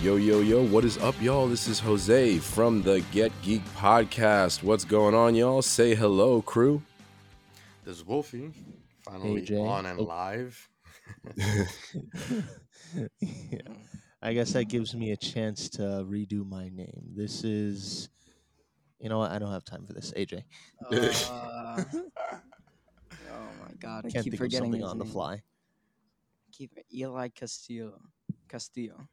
Yo, yo, yo, what is up, y'all? This is Jose from the Get Geek podcast. What's going on, y'all? Say hello, crew. This is Wolfie, finally Hey, on and Oh. live. yeah. I guess that gives me a chance to redo my name. This is, you know what? I don't have time for this. AJ. Uh, oh my god, I Can't keep think of forgetting something his on the fly. Keep Eli Castillo. Castillo.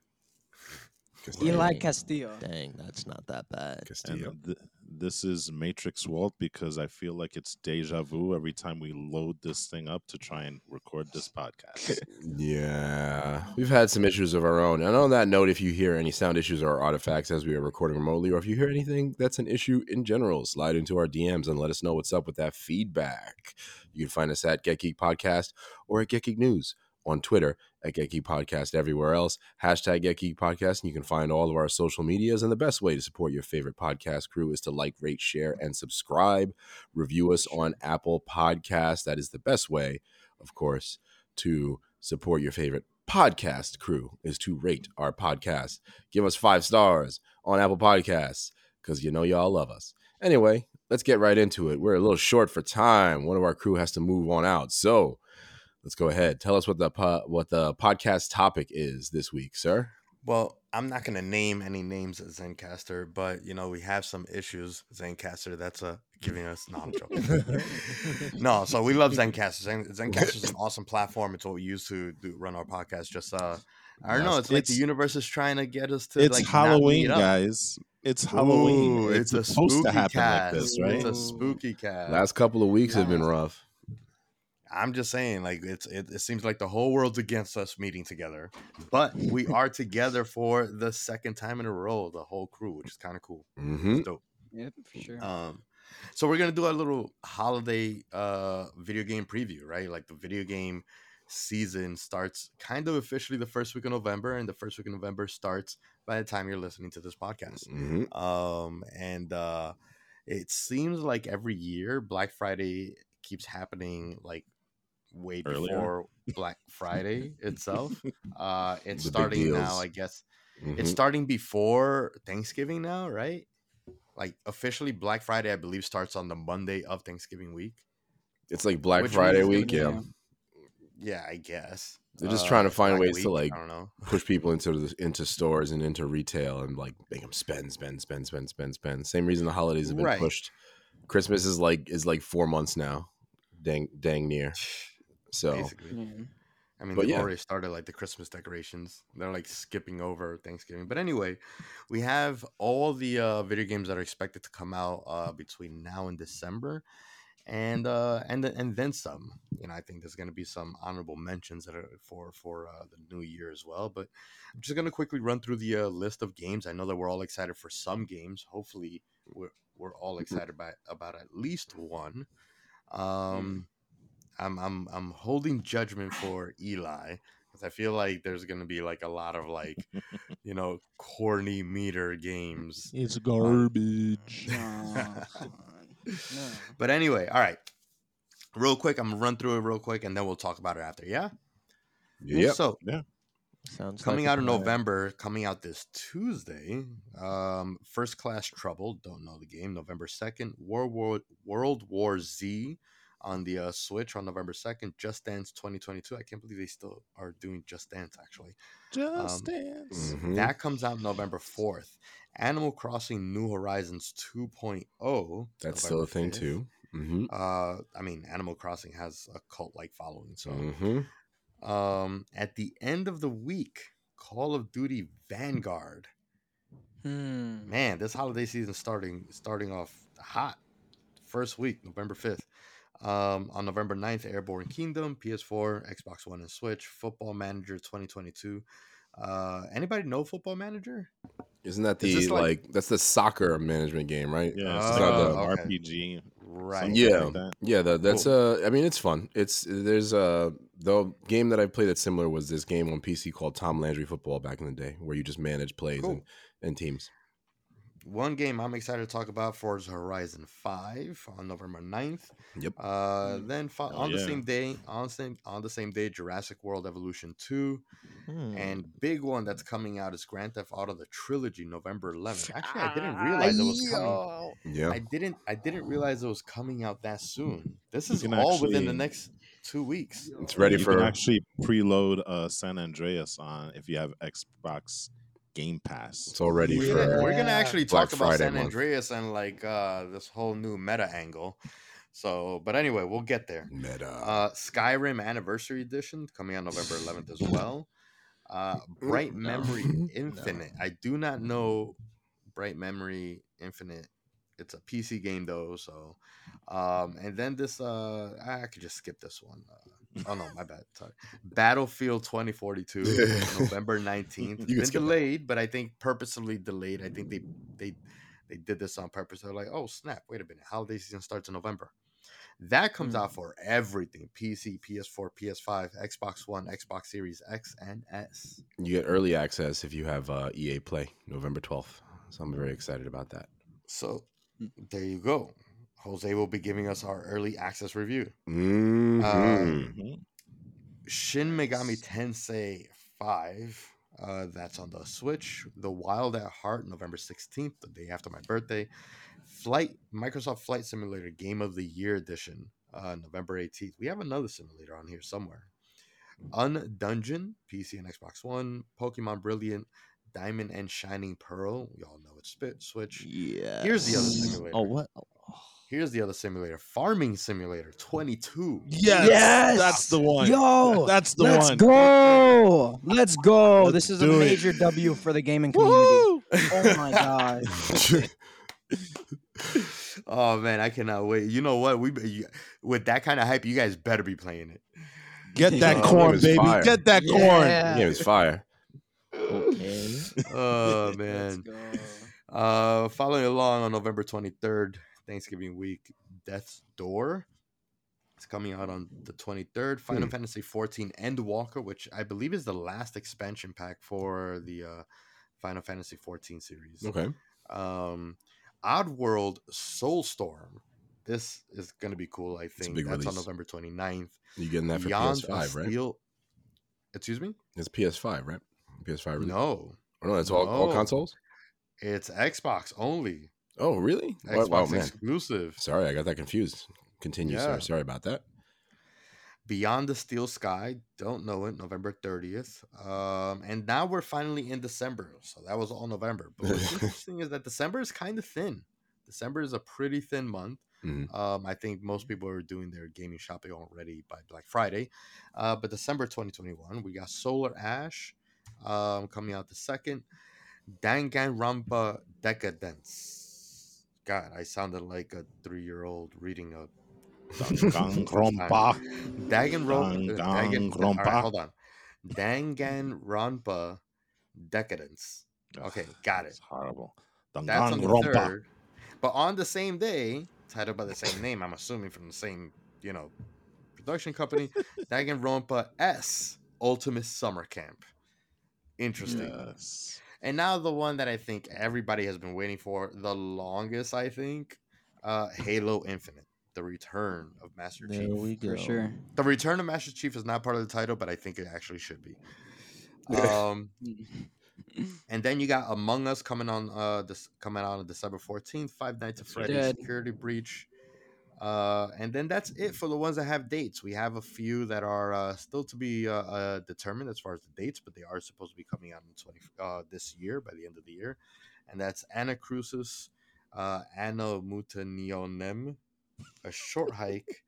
Eli Castillo. Dang, that's not that bad. Castillo. And th- this is Matrix Walt because I feel like it's deja vu every time we load this thing up to try and record this podcast. Yeah, we've had some issues of our own. And on that note, if you hear any sound issues or artifacts as we are recording remotely, or if you hear anything that's an issue in general, slide into our DMs and let us know what's up with that feedback. You can find us at Get Geek Podcast or at Get Geek News on Twitter at Get Geek Podcast everywhere else. Hashtag Get Geek Podcast. And you can find all of our social medias. And the best way to support your favorite podcast crew is to like, rate, share, and subscribe. Review us on Apple Podcasts. That is the best way, of course, to support your favorite podcast crew is to rate our podcast. Give us five stars on Apple Podcasts because you know y'all love us. Anyway, let's get right into it. We're a little short for time. One of our crew has to move on out. So let's go ahead. Tell us what the po- what the podcast topic is this week, sir. Well, I'm not gonna name any names at Zencastr, but you know we have some issues. Zencastr, that's a giving us. No, I'm joking. no, so we love Zencastr. Zen, Zencastr is an awesome platform. It's what we use to do, run our podcast. Just uh, I don't know. It's, like the universe is trying to get us to. it's like, Halloween, guys. It's Halloween. Ooh, it's, a supposed spooky to happen cast. like this, right? It's a spooky cast. Last couple of weeks have been rough. I'm just saying, like it's it, it seems like the whole world's against us meeting together, but we are together for the second time in a row, the whole crew, which is kind of cool. hmm It's dope. Yep, for sure. Um, so we're gonna do a little holiday uh video game preview, right? Like the video game season starts kind of officially the first week of November, and the first week of November starts by the time you're listening to this podcast. hmm Um, and uh, it seems like every year Black Friday keeps happening like way Earlier? before Black Friday itself. Uh, it's The starting now. I guess. Mm-hmm. It's starting before Thanksgiving now, right? Like officially, Black Friday, I believe, starts on the Monday of Thanksgiving week. It's like Black Which Friday week. Yeah. Yeah, I guess They're just trying to find ways to, like, I don't know. push people into the into stores and into retail and like make them spend, spend, spend, spend, spend, spend. Same reason the holidays have been Right. pushed. Christmas is like is like four months now, dang dang near. So Basically. yeah. I mean, But they've yeah. already started like the Christmas decorations. They're like skipping over Thanksgiving. But anyway, we have all the uh, video games that are expected to come out uh, between now and December, and uh, and and then some. You know, I think there's going to be some honorable mentions that are for for uh, the new year as well. But I'm just going to quickly run through the uh, list of games. I know that we're all excited for some games. Hopefully, we're we're all excited by about at least one. Um, I'm I'm I'm holding judgment for Eli because I feel like there's gonna be like a lot of like, you know, corny meter games. It's garbage. No. No. But anyway, all right. Real quick, I'm gonna run through it real quick, and then we'll talk about it after. Yeah. yeah, So yeah. Sounds coming like out in plan. November, coming out this Tuesday. Um, First Class Trouble. Don't know the game. November second. World War World War Z on the uh, Switch on November second. Just Dance 2022. I can't believe they still are doing Just Dance. Actually, Just Um, dance. Mhm. that comes out November fourth. Animal Crossing New Horizons 2.0. that's still a November thing 5th. too. hmm Uh, I mean, Animal Crossing has a cult like following, so hmm um, at the end of the week, Call of Duty Vanguard. Hmm. Man, this holiday season starting starting off hot. First week, November 5th. Um, on November 9th, Airborne Kingdom, PS4, Xbox One, and Switch. Football Manager 2022. Uh, anybody know Football Manager? Isn't that the this like, like- that's the soccer management game, right? Yeah, it's like a okay. RPG. Right. Yeah, like that. yeah. That, that's uh. I mean, it's fun. It's there's a the game that I played that's similar was this game on PC called Tom Landry Football back in the day, where you just manage plays Cool. and, and teams. One game I'm excited to talk about Forza Horizon 5 on November 9th. Yep. Uh, then fo- Oh, on the same day, on same on the same day, Jurassic World Evolution 2, Hmm. and big one that's coming out is Grand Theft Auto the Trilogy November 11th. Actually, I didn't realize it was coming. Yeah. I didn't I didn't realize it was coming out that soon. This is can all within the next two weeks. It's ready you for can actually preload uh, San Andreas on if you have Xbox Game Pass. it's all ready We're for gonna, we're gonna actually Black talk about Friday San month. Andreas and like uh, this whole new meta angle. So, but anyway, we'll get there. meta. Uh, Skyrim Anniversary Edition coming out November 11th as well. Uh, Bright No. Memory Infinite. I do not know Bright Memory Infinite. It's a PC game though, so um, and then this uh, I could just skip this one. Uh, oh no, my bad. Sorry. Battlefield 2042, November 19th. You can Been skip that. delayed, but I think purposely delayed. I think they they they did this on purpose. They're like, oh snap, wait a minute, holiday season starts in November. That comes Hmm. out for everything: PC, PS4, PS5, Xbox One, Xbox Series X and S. you get early access if you have uh, EA Play November twelfth. So I'm very excited about that. So there you go. Jose will be giving us our early access review. Mhm. Mhm. Shin Megami Tensei 5. Uh, that's on the Switch. The Wild at Heart, November 16th, the day after my birthday. Flight Microsoft Flight Simulator Game of the Year Edition, uh, November 18th. We have another simulator on here somewhere. Undungeon, PC and Xbox One. Pokemon Brilliant, Diamond and Shining Pearl. We all know it's Spit Switch. Yeah. Here's the other simulator. Oh what? Here's the other simulator Farming Simulator 22. Yes, Yes! that's the one. Yo, that's the one. let's one. go. Let's go. Let's this is a do it. major W for the gaming community. Woo! Oh my god. oh man, I cannot wait. You know what? We you, with that kind of hype, you guys better be playing it. Get that Oh, corn, baby. fire. Get that corn. Yeah. The game is fire. Okay. Oh Let's man. go. Uh, following along on November 23rd, Thanksgiving week, Death's Door. It's coming out on the 23rd. Final Hmm. Fantasy 14 Endwalker, which I believe is the last expansion pack for the uh, Final Fantasy 14 series. Okay. Um, Oddworld Soulstorm. This is going to be cool, I think. big That's on release. November 29th. You getting that for Beyond PS5, right? Steel- Excuse me? It's PS5, right? PS5 release. No, Oh, no, it's all, all consoles. it's Xbox only. Oh, really? Xbox wow, man. exclusive. Sorry, I got that confused. Continue, Yeah. sir. Sorry about that. Beyond the Steel Sky, don't know it, November 30th. Um, and now we're finally in December. So that was all November. But what's interesting is that December is kind of thin. December is a pretty thin month. Mhm. Um, I think most people are doing their gaming shopping already by Black Friday. Uh, but December 2021, we got Solar Ash um, coming out the second. Danganronpa Decadence. God, I sounded like a three year old reading a Danganronpa. Danganronpa. Uh, Danganronpa. right, hold on. Danganronpa Decadence. Okay, got it. It's horrible. That's on the third. But on the same day, titled by the same name, I'm assuming from the same, you know, production company, Danganronpa S Ultimate Summer Camp. Interesting. Yes. And now the one that I think everybody has been waiting for the longest, I think, uh, Halo Infinite, the return of Master There Chief. we go. For sure. The return of Master Chief is not part of the title, but I think it actually should be. Um, and then you got Among Us coming on uh this coming out on December 14th, Five Nights at That's. Freddy's Security Breach. Uh, and then that's it for the ones that have dates. We have a few that are uh, still to be uh, uh, determined as far as the dates, but they are supposed to be coming out in 20 uh, this year by the end of the year. And that's Anna Crucis, uh, Anna Mutanionem, A Short Hike,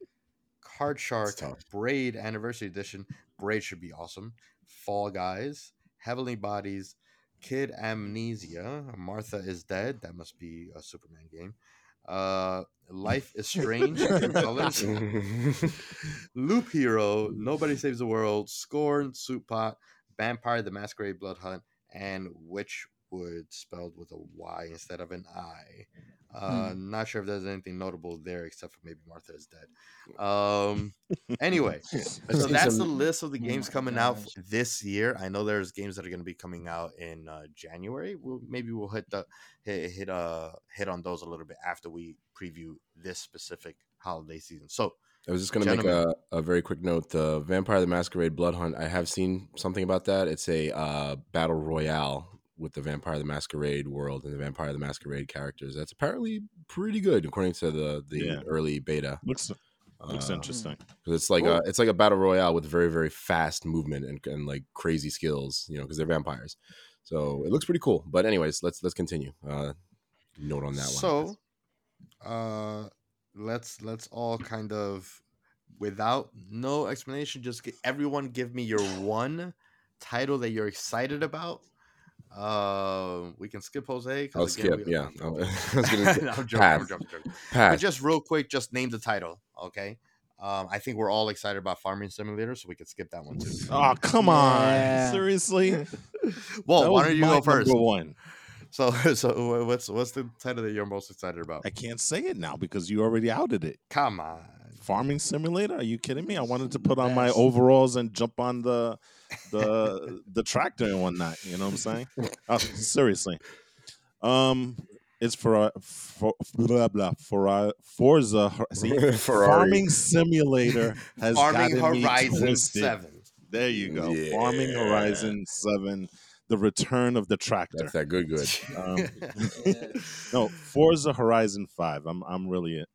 Card Shark. Braid Anniversary Edition. Braid should be awesome. Fall Guys, Heavenly Bodies, Kid Amnesia, Martha is Dead. That must be a Superman game. Uh, Life is Strange, Colors, Loop Hero, Nobody Saves the World, Scorn, Soup Pot, Vampire the Masquerade Blood Hunt, and Witch Wood spelled with a Y instead of an I. Uh, Not sure if there's anything notable there except for maybe Martha is dead. Um, anyway, so that's the list of the Oh games coming out gosh. this year. I know there's games that are going to be coming out in uh, January. We'll, maybe we'll hit the hit hit uh hit on those a little bit after we preview this specific holiday season. So I was just going to make a, a very quick note. The Vampire the Masquerade Blood Hunt, I have seen something about that. It's a uh, battle royale with the Vampire the Masquerade world and the Vampire the Masquerade characters. That's apparently pretty good according to the the Yeah. early beta. Looks looks Uh, interesting. 'cause it's like Cool. a it's like a battle royale with very very fast movement and, and like crazy skills, you know, because they're vampires. So it looks pretty cool. But anyways, let's let's continue. Uh, note on that one. So, uh, let's let's all kind of, without no explanation, just get, everyone give me your one title that you're excited about. Uh, we can skip Jose. I'll again, skip. we- Yeah, I was gonna say, I'm joking. pass. I'm joking, joking. But just real quick, just name the title, okay? Um, I think we're all excited about Farming Simulator, so we could skip that one too. Oh come Yeah. on! Seriously? well, why don't you go first? One. So, so what's what's the title that you're most excited about? I can't say it now because you already outed it. Come on. Farming Simulator? Are you kidding me? I wanted to put on my overalls and jump on the the the tractor and whatnot. You know what I'm saying? Oh, seriously. Um, it's for uh, for blah blah for uh, Forza. See, Ferrari. Farming Simulator has Farming gotten me Horizon. Seven. There you go. Farming Horizon Seven, the return of the tractor. That's that good good. Um, no, Forza Horizon Five. I'm I'm really uh,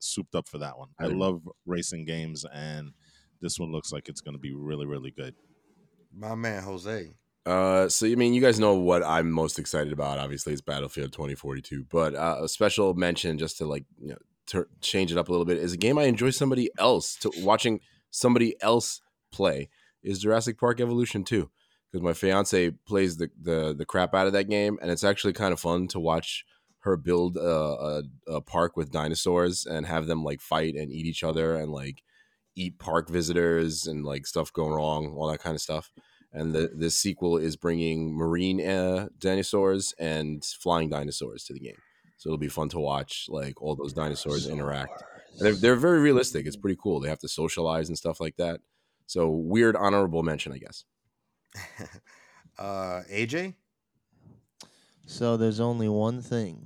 souped up for that one. I I- love racing games, and this one looks like it's going to be really really good. My man Jose. Uh, so I mean, you guys know what I'm most excited about. Obviously, it's Battlefield 2042. But uh, a special mention, just to like you know, to change it up a little bit, is a game I enjoy somebody else to watching somebody else play. Is Jurassic Park Evolution 2 because my fiance plays the, the the crap out of that game, and it's actually kind of fun to watch her build a, a, a park with dinosaurs and have them like fight and eat each other and like eat park visitors and like stuff going wrong, all that kind of stuff and the this sequel is bringing marine uh, dinosaurs and flying dinosaurs to the game. So it'll be fun to watch, like all those dinosaurs interact. And they're, they're very realistic. It's pretty cool. They have to socialize and stuff like that. So weird honorable mention, I guess. uh, AJ. So there's only one thing.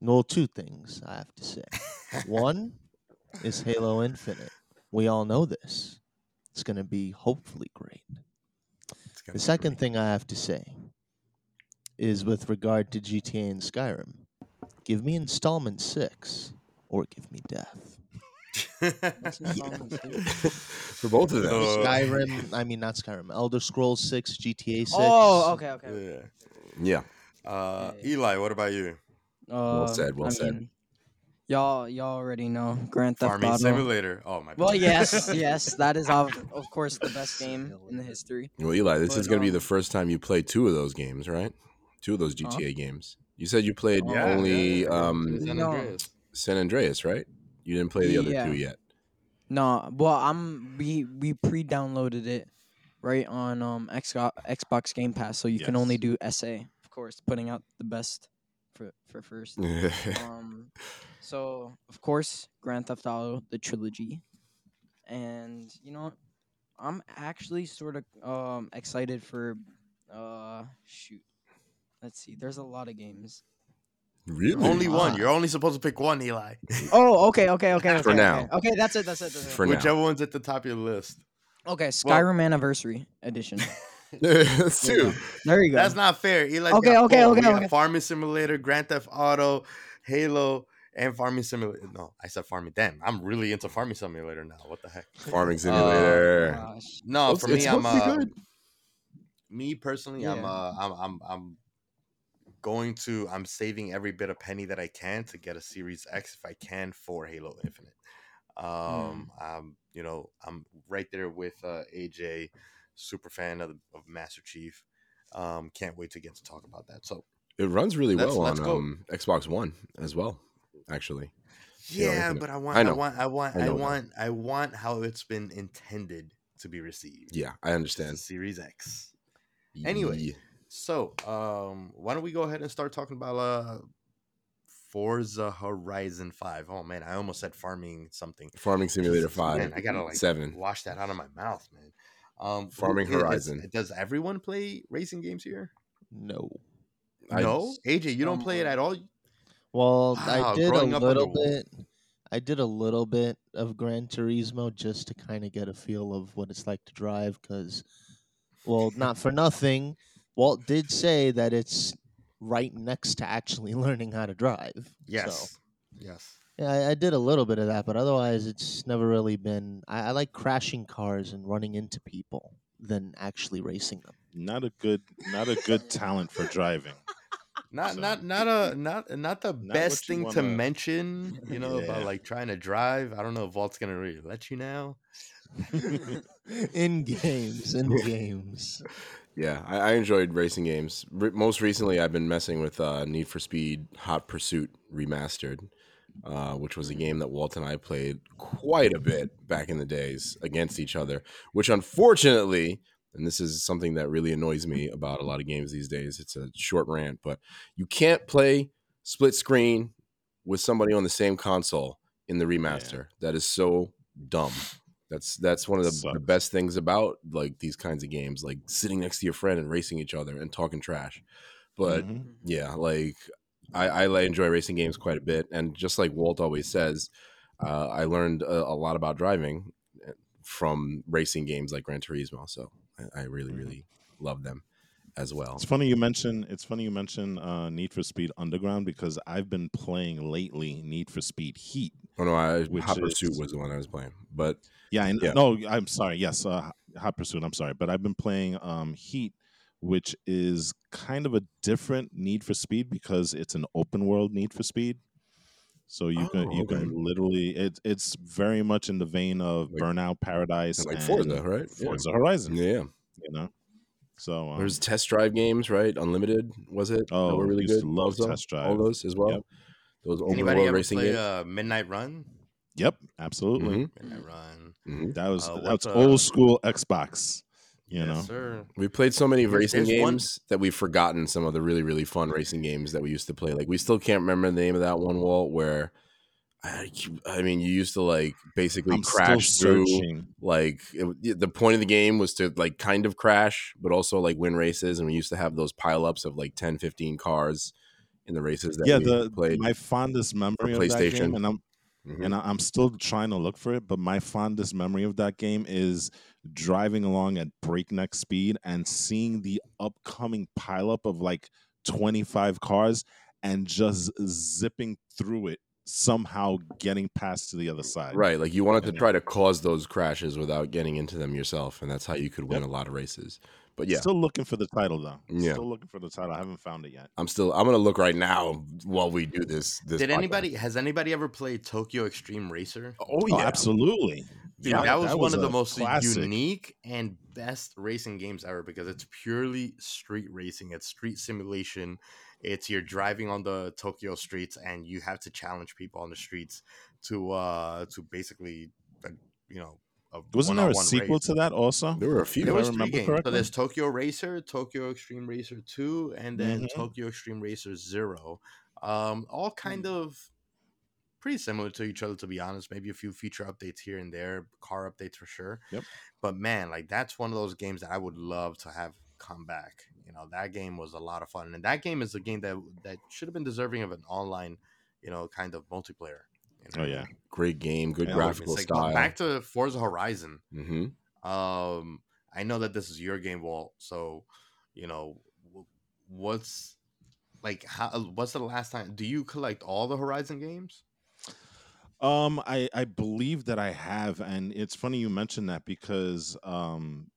Well, two things I have to say. one is Halo Infinite. We all know this. It's going to be hopefully great. The be second thing I have to say is with regard to GTA and Skyrim. Give me installment 6 or give me death. great. What's installment six? For both of them. Uh, Skyrim, I mean not Skyrim, Elder Scrolls 6, GTA 6. Oh, okay, okay. okay. yeah. yeah. Uh, Yeah. Eli, what about you? Uh, said, well I said. mean, y'all, y'all already know Grand Theft Farming Auto. Simulator. Oh my. God. Well, yes, yes, that is of, of course the best game in the history. Well, Eli, this is going to be the um, first time you play two of those games, right? Two of those GTA games. You said you played Yeah, only yeah, yeah. um, San Andreas. San Andreas, right? You didn't play the other Yeah. two yet. No, well, I'm we we pre-downloaded it right on um Xbox Xbox Game Pass, so you can only do SA, of course, putting out the best for for first. um, so of course, Grand Theft Auto the trilogy, and you know. I'm actually sort of um excited for uh shoot. Let's see. There's a lot of games. really? Only one. Ah. You're only supposed to pick one, Eli. Oh, okay, okay, okay. okay For okay. now. Okay, that's it. That's it. That's it. For now. Whichever one's at the top of your list. Okay, Skyrim Anniversary Edition. That's two. There you go. That's not fair. Eli. Okay, okay, okay, okay. Farming Simulator, Grand Theft Auto, Halo, and Farming Simulator. No, I said Farming. Damn, I'm really into Farming Simulator now. What the heck? Farming Simulator. Gosh. No, It's- for me, it's I'm hopefully uh, good. me personally, I'm uh, I'm I'm I'm going to I'm saving every bit of penny that I can to get a Series X if I can for Halo Infinite. Um, I'm you know I'm right there with uh, AJ, super fan of, of Master Chief. Um, can't wait to get to talk about that. So It runs really Let's- well let's on um, Xbox One as well, actually. Halo yeah, Infinite. but I want I I, want I want I I, know that. want I want how it's been intended to be received. Yeah, I understand. Series X. Anyway. Ye- So, um, why don't we go ahead and start talking about uh, Forza Horizon Five? Oh man, I almost said farming something. Farming Simulator Five. Man, I gotta like seven. wash that out of my mouth, man. Um, Farming who- is- Horizon. Does everyone play racing games here? No. I- no, AJ, you don't play it at all. Well, Wow, I did a growing up on little bit. I did a little bit of Gran Turismo just to kind of get a feel of what it's like to drive. Because, well, not for nothing, Walt did say that it's right next to actually learning how to drive. Yes, So, yes. yeah, I, I did a little bit of that, but otherwise, it's never really been. I, I like crashing cars and running into people than actually racing them. Not a good, not a good talent for driving. Not So- not not a not not the Not best thing to wanna- mention, you know, about like trying to drive. I don't know if Walt's gonna really let you now. in games, in games. Yeah, I, I enjoyed racing games. Re- most recently, I've been messing with uh, Need for Speed Hot Pursuit Remastered, uh, which was a game that Walt and I played quite a bit back in the days against each other. Which, unfortunately, and this is something that really annoys me about a lot of games these days. It's a short rant, but you can't play split screen with somebody on the same console in the remaster. That is so dumb. That's that's one of the, the best things about like these kinds of games, like sitting next to your friend and racing each other and talking trash. But Mhm. yeah, like I, I enjoy racing games quite a bit, and just like Walt always says, uh, I learned a, a lot about driving eh, from racing games like Gran Turismo. So I, I really, Mhm. really love them as well. It's funny you mention. It's funny you mention uh, Need for Speed Underground because I've been playing lately Need for Speed Heat. Oh no, I, Which Hot Pursuit is- was the one I was playing, but Yeah, and Yeah. no, I'm sorry. Yes, uh, Hot Pursuit. I'm sorry, but I've been playing um, Heat, which is kind of a different Need for Speed because it's an open world Need for Speed. So you can Oh, you okay. can literally it, it's very much in the vein of Like- Burnout Paradise like Forza, right? Yeah. Forza Horizon. yeah, You know, so um, there's test drive games, right? Unlimited was it? that Oh, were really good. to love also? Test All Drive. those as well. Yep. Those open Anybody world ever racing play games. uh, Midnight Run? yep, absolutely. Mhm, Midnight Run. mhm. That was Uh, that's what's, uh, old school Xbox. You yes, know, sir. We played so many racing there's one- games that we've forgotten some of the really, really fun racing games that we used to play. Like we still can't remember the name of that one, Walt, where I, I mean, you used to like basically I'm crash through. Like it, the point of the game was to like kind of crash, but also like win races. And we used to have those pileups of like 10, 15 cars in the races that Yeah, we the played. my fondest memory of that PlayStation. game, and I'm Mhm. and I'm still trying to look for it. But my fondest memory of that game is driving along at breakneck speed and seeing the upcoming pileup of like 25 cars and just zipping through it, somehow getting past to the other side. Right, like you wanted to try to cause those crashes without getting into them yourself, and that's how you could win Yep. a lot of races. But yeah, Still looking for the title though. Yeah. Still looking for the title. I haven't found it yet. I'm still. I'm gonna look right now while we do this. this Did podcast. anybody has anybody ever played Tokyo Extreme Racer? Oh Oh, yeah, absolutely. Dude, Yeah, that was that one was of the most classic. unique and best racing games ever because it's purely street racing. It's street simulation. It's you're driving on the Tokyo streets and you have to challenge people on the streets to uh to basically uh, you know a Wasn't there a sequel race. to that also? there were a few. There was three remember games. So there's Tokyo Racer, Tokyo Extreme Racer 2, and then Mhm. Tokyo Extreme Racer 0. Um, all kind of pretty similar to each other, to be honest. Maybe a few feature updates here and there, car updates for sure. Yep. But man, like that's one of those games that I would love to have come back. You know, that game was a lot of fun. And that game is a game that that should have been deserving of an online, you know, kind of multiplayer. you Oh yeah. Great game, good Yeah, graphical like, style. Back to Forza Horizon. hmm Um, I know that this is your game, Walt. So, you know, what's like? How? What's the last time? Do you collect all the Horizon games? Um, I I believe that I have, and it's funny you mentioned that because um,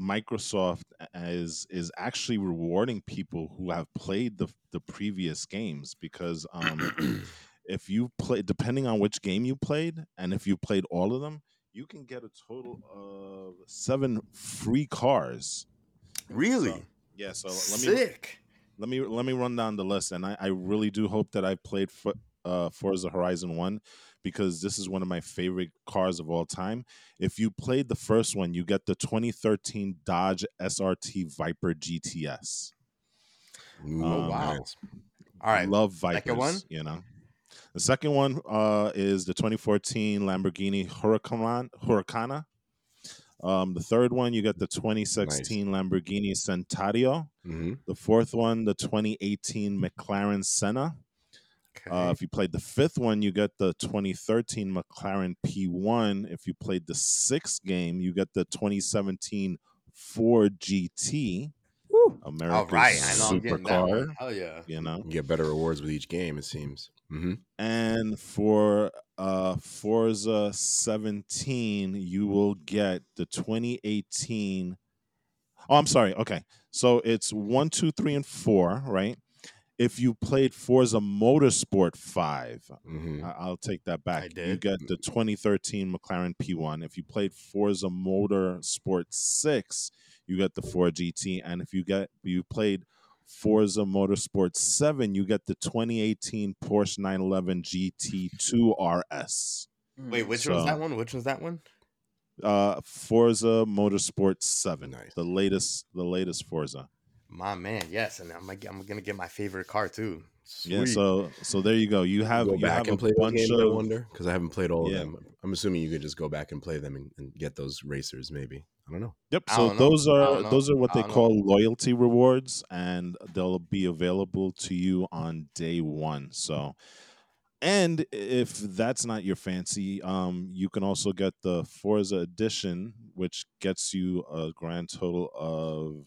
Microsoft is is actually rewarding people who have played the the previous games because um, if you play, depending on which game you played, and if you played all of them, you can get a total of seven free cars. Really? So, yeah. So let me Sick. let me let me run down the list, and I, I really do hope that I played for uh, Forza Horizon One because this is one of my favorite cars of all time. If you played the first one, you get the 2013 Dodge SRT Viper GTS. Ooh, Oh, wow. nice. All right. Love Vipers. second one? You know. The second one uh, is the 2014 Lamborghini Huracan. Huracana. Um, the third one, you got the 2016 Lamborghini Centenario. hmm The fourth one, the 2018 McLaren Senna. Okay. Uh, if you played the fifth one, you get the 2013 McLaren P1. If you played the sixth game, you get the 2017 Ford GT. America's All right. I know I'm getting that supercar. one. Hell yeah. You know, You get better rewards with each game, it seems. hmm and for uh Forza 17 you will get the 2018 Oh, I'm sorry. Okay. So it's one, two, three, and four, right? If you played Forza Motorsport 5, hmm I- I'll take that back. You did. get the 2013 McLaren P1. If you played Forza Motorsport 6, you get the Ford GT. And if you get you played Forza Motorsport 7, you get the 2018 Porsche 911 GT2 RS. Wait, which one's So- that one? Which one's that one? Uh Forza Motorsport 7. Nice. The latest the latest Forza. My man, yes, and I'm gonna get, I'm gonna get my favorite car too. Yeah, so so there you go. You have go you back have and a play those bunch games, I of wonder, because I haven't played all Yeah. of them. I'm assuming you could just go back and play them and, and get those racers, maybe. I don't know. Yep. So don't know. those are those are what they don't know. call loyalty rewards, and they'll be available to you on day one. So, and if that's not your fancy, um, you can also get the Forza Edition, which gets you a grand total of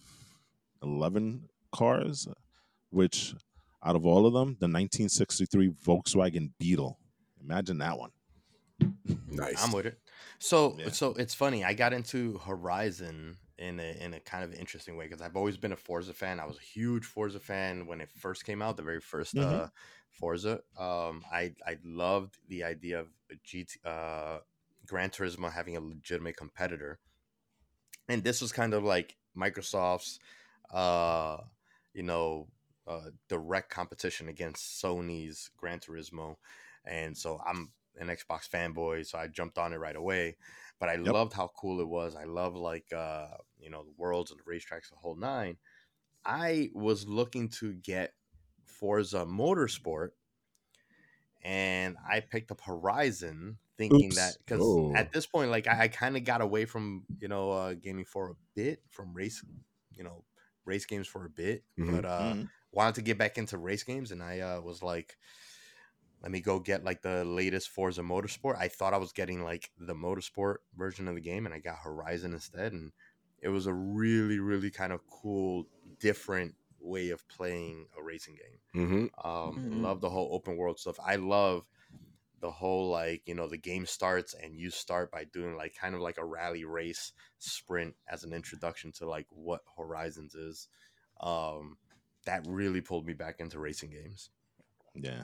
eleven cars. Which, out of all of them, the 1963 Volkswagen Beetle. Imagine that one. Nice. I'm with it. So Yeah. so it's funny. I got into Horizon in a in a kind of interesting way because I've always been a Forza fan. I was a huge Forza fan when it first came out, the very 1st Mhm. uh, Forza. Um, I I loved the idea of GT uh, Gran Turismo having a legitimate competitor, and this was kind of like Microsoft's, uh, you know, uh, direct competition against Sony's Gran Turismo, and so I'm an Xbox fanboy, so I jumped on it right away. But I Yep. loved how cool it was. I love like uh, you know the worlds and the racetracks, the whole nine. I was looking to get Forza Motorsport, and I picked up Horizon, thinking Oops. that because Oh. at this point, like I, I kind of got away from you know uh, gaming for a bit, from race, you know, race games for a bit, Mhm. but uh, Mhm. wanted to get back into race games, and I uh, was like, let me go get like the latest Forza Motorsport. I thought I was getting like the Motorsport version of the game, and I got Horizon instead, and it was a really, really kind of cool, different way of playing a racing game. hmm Um, Mhm. Love the whole open world stuff. I love the whole like you know the game starts and you start by doing like kind of like a rally race sprint as an introduction to like what Horizons is. Um, that really pulled me back into racing games. Yeah.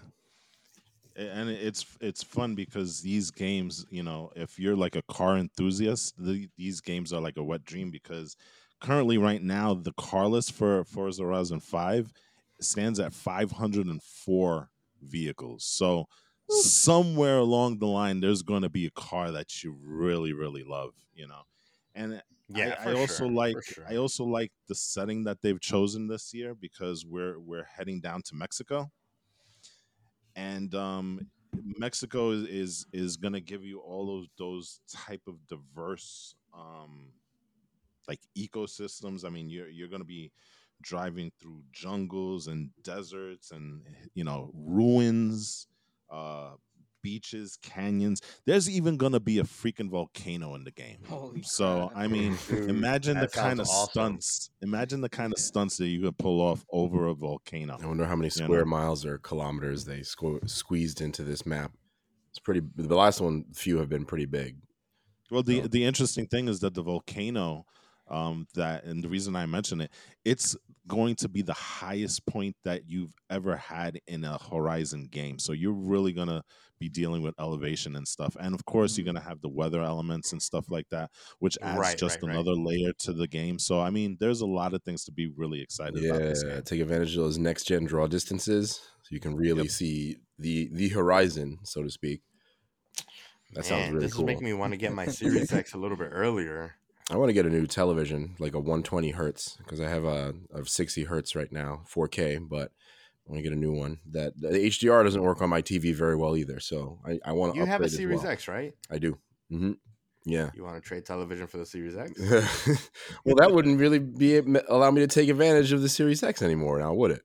And it's it's fun because these games, you know, if you're like a car enthusiast, the, these games are like a wet dream because currently right now the car list for Forza Horizon 5 stands at 504 vehicles. So somewhere along the line there's going to be a car that you really really love, you know. And Yeah, I, I also sure, like sure. I also like the setting that they've chosen this year because we're we're heading down to Mexico, and um, Mexico is is, is going to give you all those those type of diverse um, like ecosystems. I mean, you're you're going to be driving through jungles and deserts and you know ruins. Uh, beaches, canyons. There's even gonna be a freaking volcano in the game. Holy so crap. I mean, Dude, imagine the kind of awesome. stunts. Imagine the kind of stunts that you could pull off over a volcano. I wonder how many You square know. miles or kilometers they squ- squeezed into this map. It's pretty. The last one, few have been pretty big. Well, the So- the interesting thing is that the volcano, um, that and the reason I mention it, it's going to be the highest point that you've ever had in a Horizon game. So you're really gonna be dealing with elevation and stuff, and of course you're mm-hmm. gonna have the weather elements and stuff like that, which adds Right, just right, right. another layer to the game. So I mean, there's a lot of things to be really excited about this Yeah, game. take advantage of those next gen draw distances, so you can really Yep. see the the horizon, so to speak. That sounds really this cool. This is making me want to get my Series X a little bit earlier. I want to get a new television, like a 120 hertz, because I have a of 60 hertz right now, 4K, but I want to get a new one. That the HDR doesn't work on my TV very well either, so I, I want to. You have a Series well. X, right? I do. hmm Yeah. You want to trade television for the Series X? well, that wouldn't really be allow me to take advantage of the Series X anymore now, would it?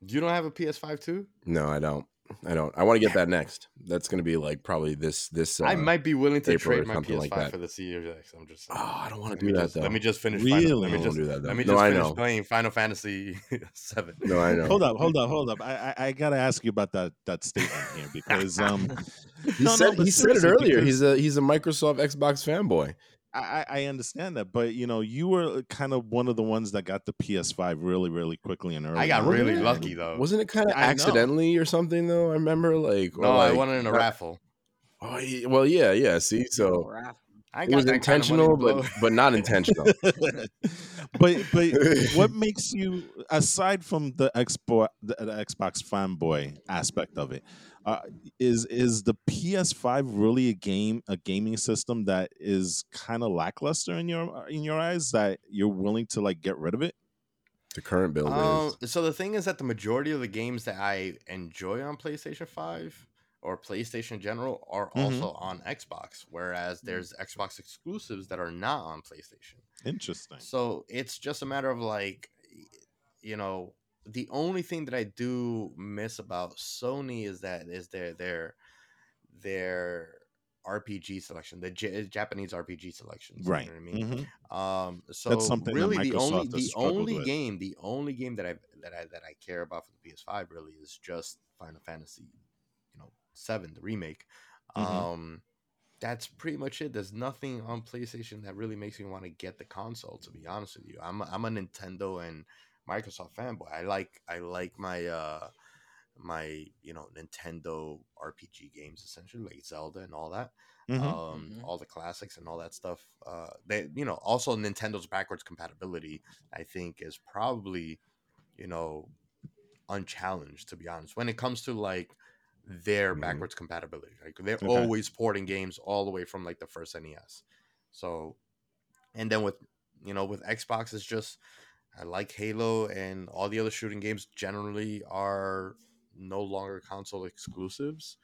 You don't have a PS5 too? No, I don't. I don't. I want to get that next. That's going to be like probably this this. Uh, I might be willing to April trade my PS5 like that. for the Series X. I'm just. Oh, I don't want to do that just, though. Let me just finish. Really? Final, let me Don't just do that, though. let me No, just I finish know. playing Final Fantasy Seven. no, I know. Hold up, hold up, hold up. I, I I gotta ask you about that that statement here because um He No, no, said but he said it earlier. because- He's a he's a Microsoft Xbox fanboy. I, I I understand that, but you know you were kind of one of the ones that got the PS5 really really quickly and early. I got really Yeah. lucky though. Wasn't it kind of I know. accidentally or something though? I remember like or, no, I won it in a raffle. Oh, well, yeah, yeah. See, so Rap. I it was that kind of intentional, but but not intentional. but but what makes you aside from the Xbox the, the Xbox fanboy aspect of it uh, is is the PS5 really a game a gaming system that is kind of lackluster in your in your eyes that you're willing to like get rid of it? the current build is so the thing is that the majority of the games that I enjoy on PlayStation 5 or PlayStation in general are Mhm. also on Xbox, whereas there's Xbox exclusives that are not on PlayStation. Interesting. So it's just a matter of like, you know, the only thing that I do miss about Sony is that is their their their RPG selection, the J- Japanese RPG selections. you know Right. what I mean? Mhm. Um, so That's something that really the only the only with. game the only game that I that I that I care about for the PS5 really is just Final Fantasy, you know, seven the remake. Mhm. Um, that's pretty much it. There's nothing on PlayStation that really makes me want to get the console. To be honest with you, I'm a, I'm a Nintendo and Microsoft fanboy. I like I like my uh my you know Nintendo RPG games essentially like Zelda and all that Mhm. um, Mhm. all the classics and all that stuff. Uh, they, you know, also Nintendo's backwards compatibility, I think, is probably, you know, unchallenged to be honest. When it comes to like their Mhm. backwards compatibility, like they're Okay. always porting games all the way from like the first NES. So, and then with you know with Xbox, it's just I like Halo and all the other shooting games generally are no longer console exclusives.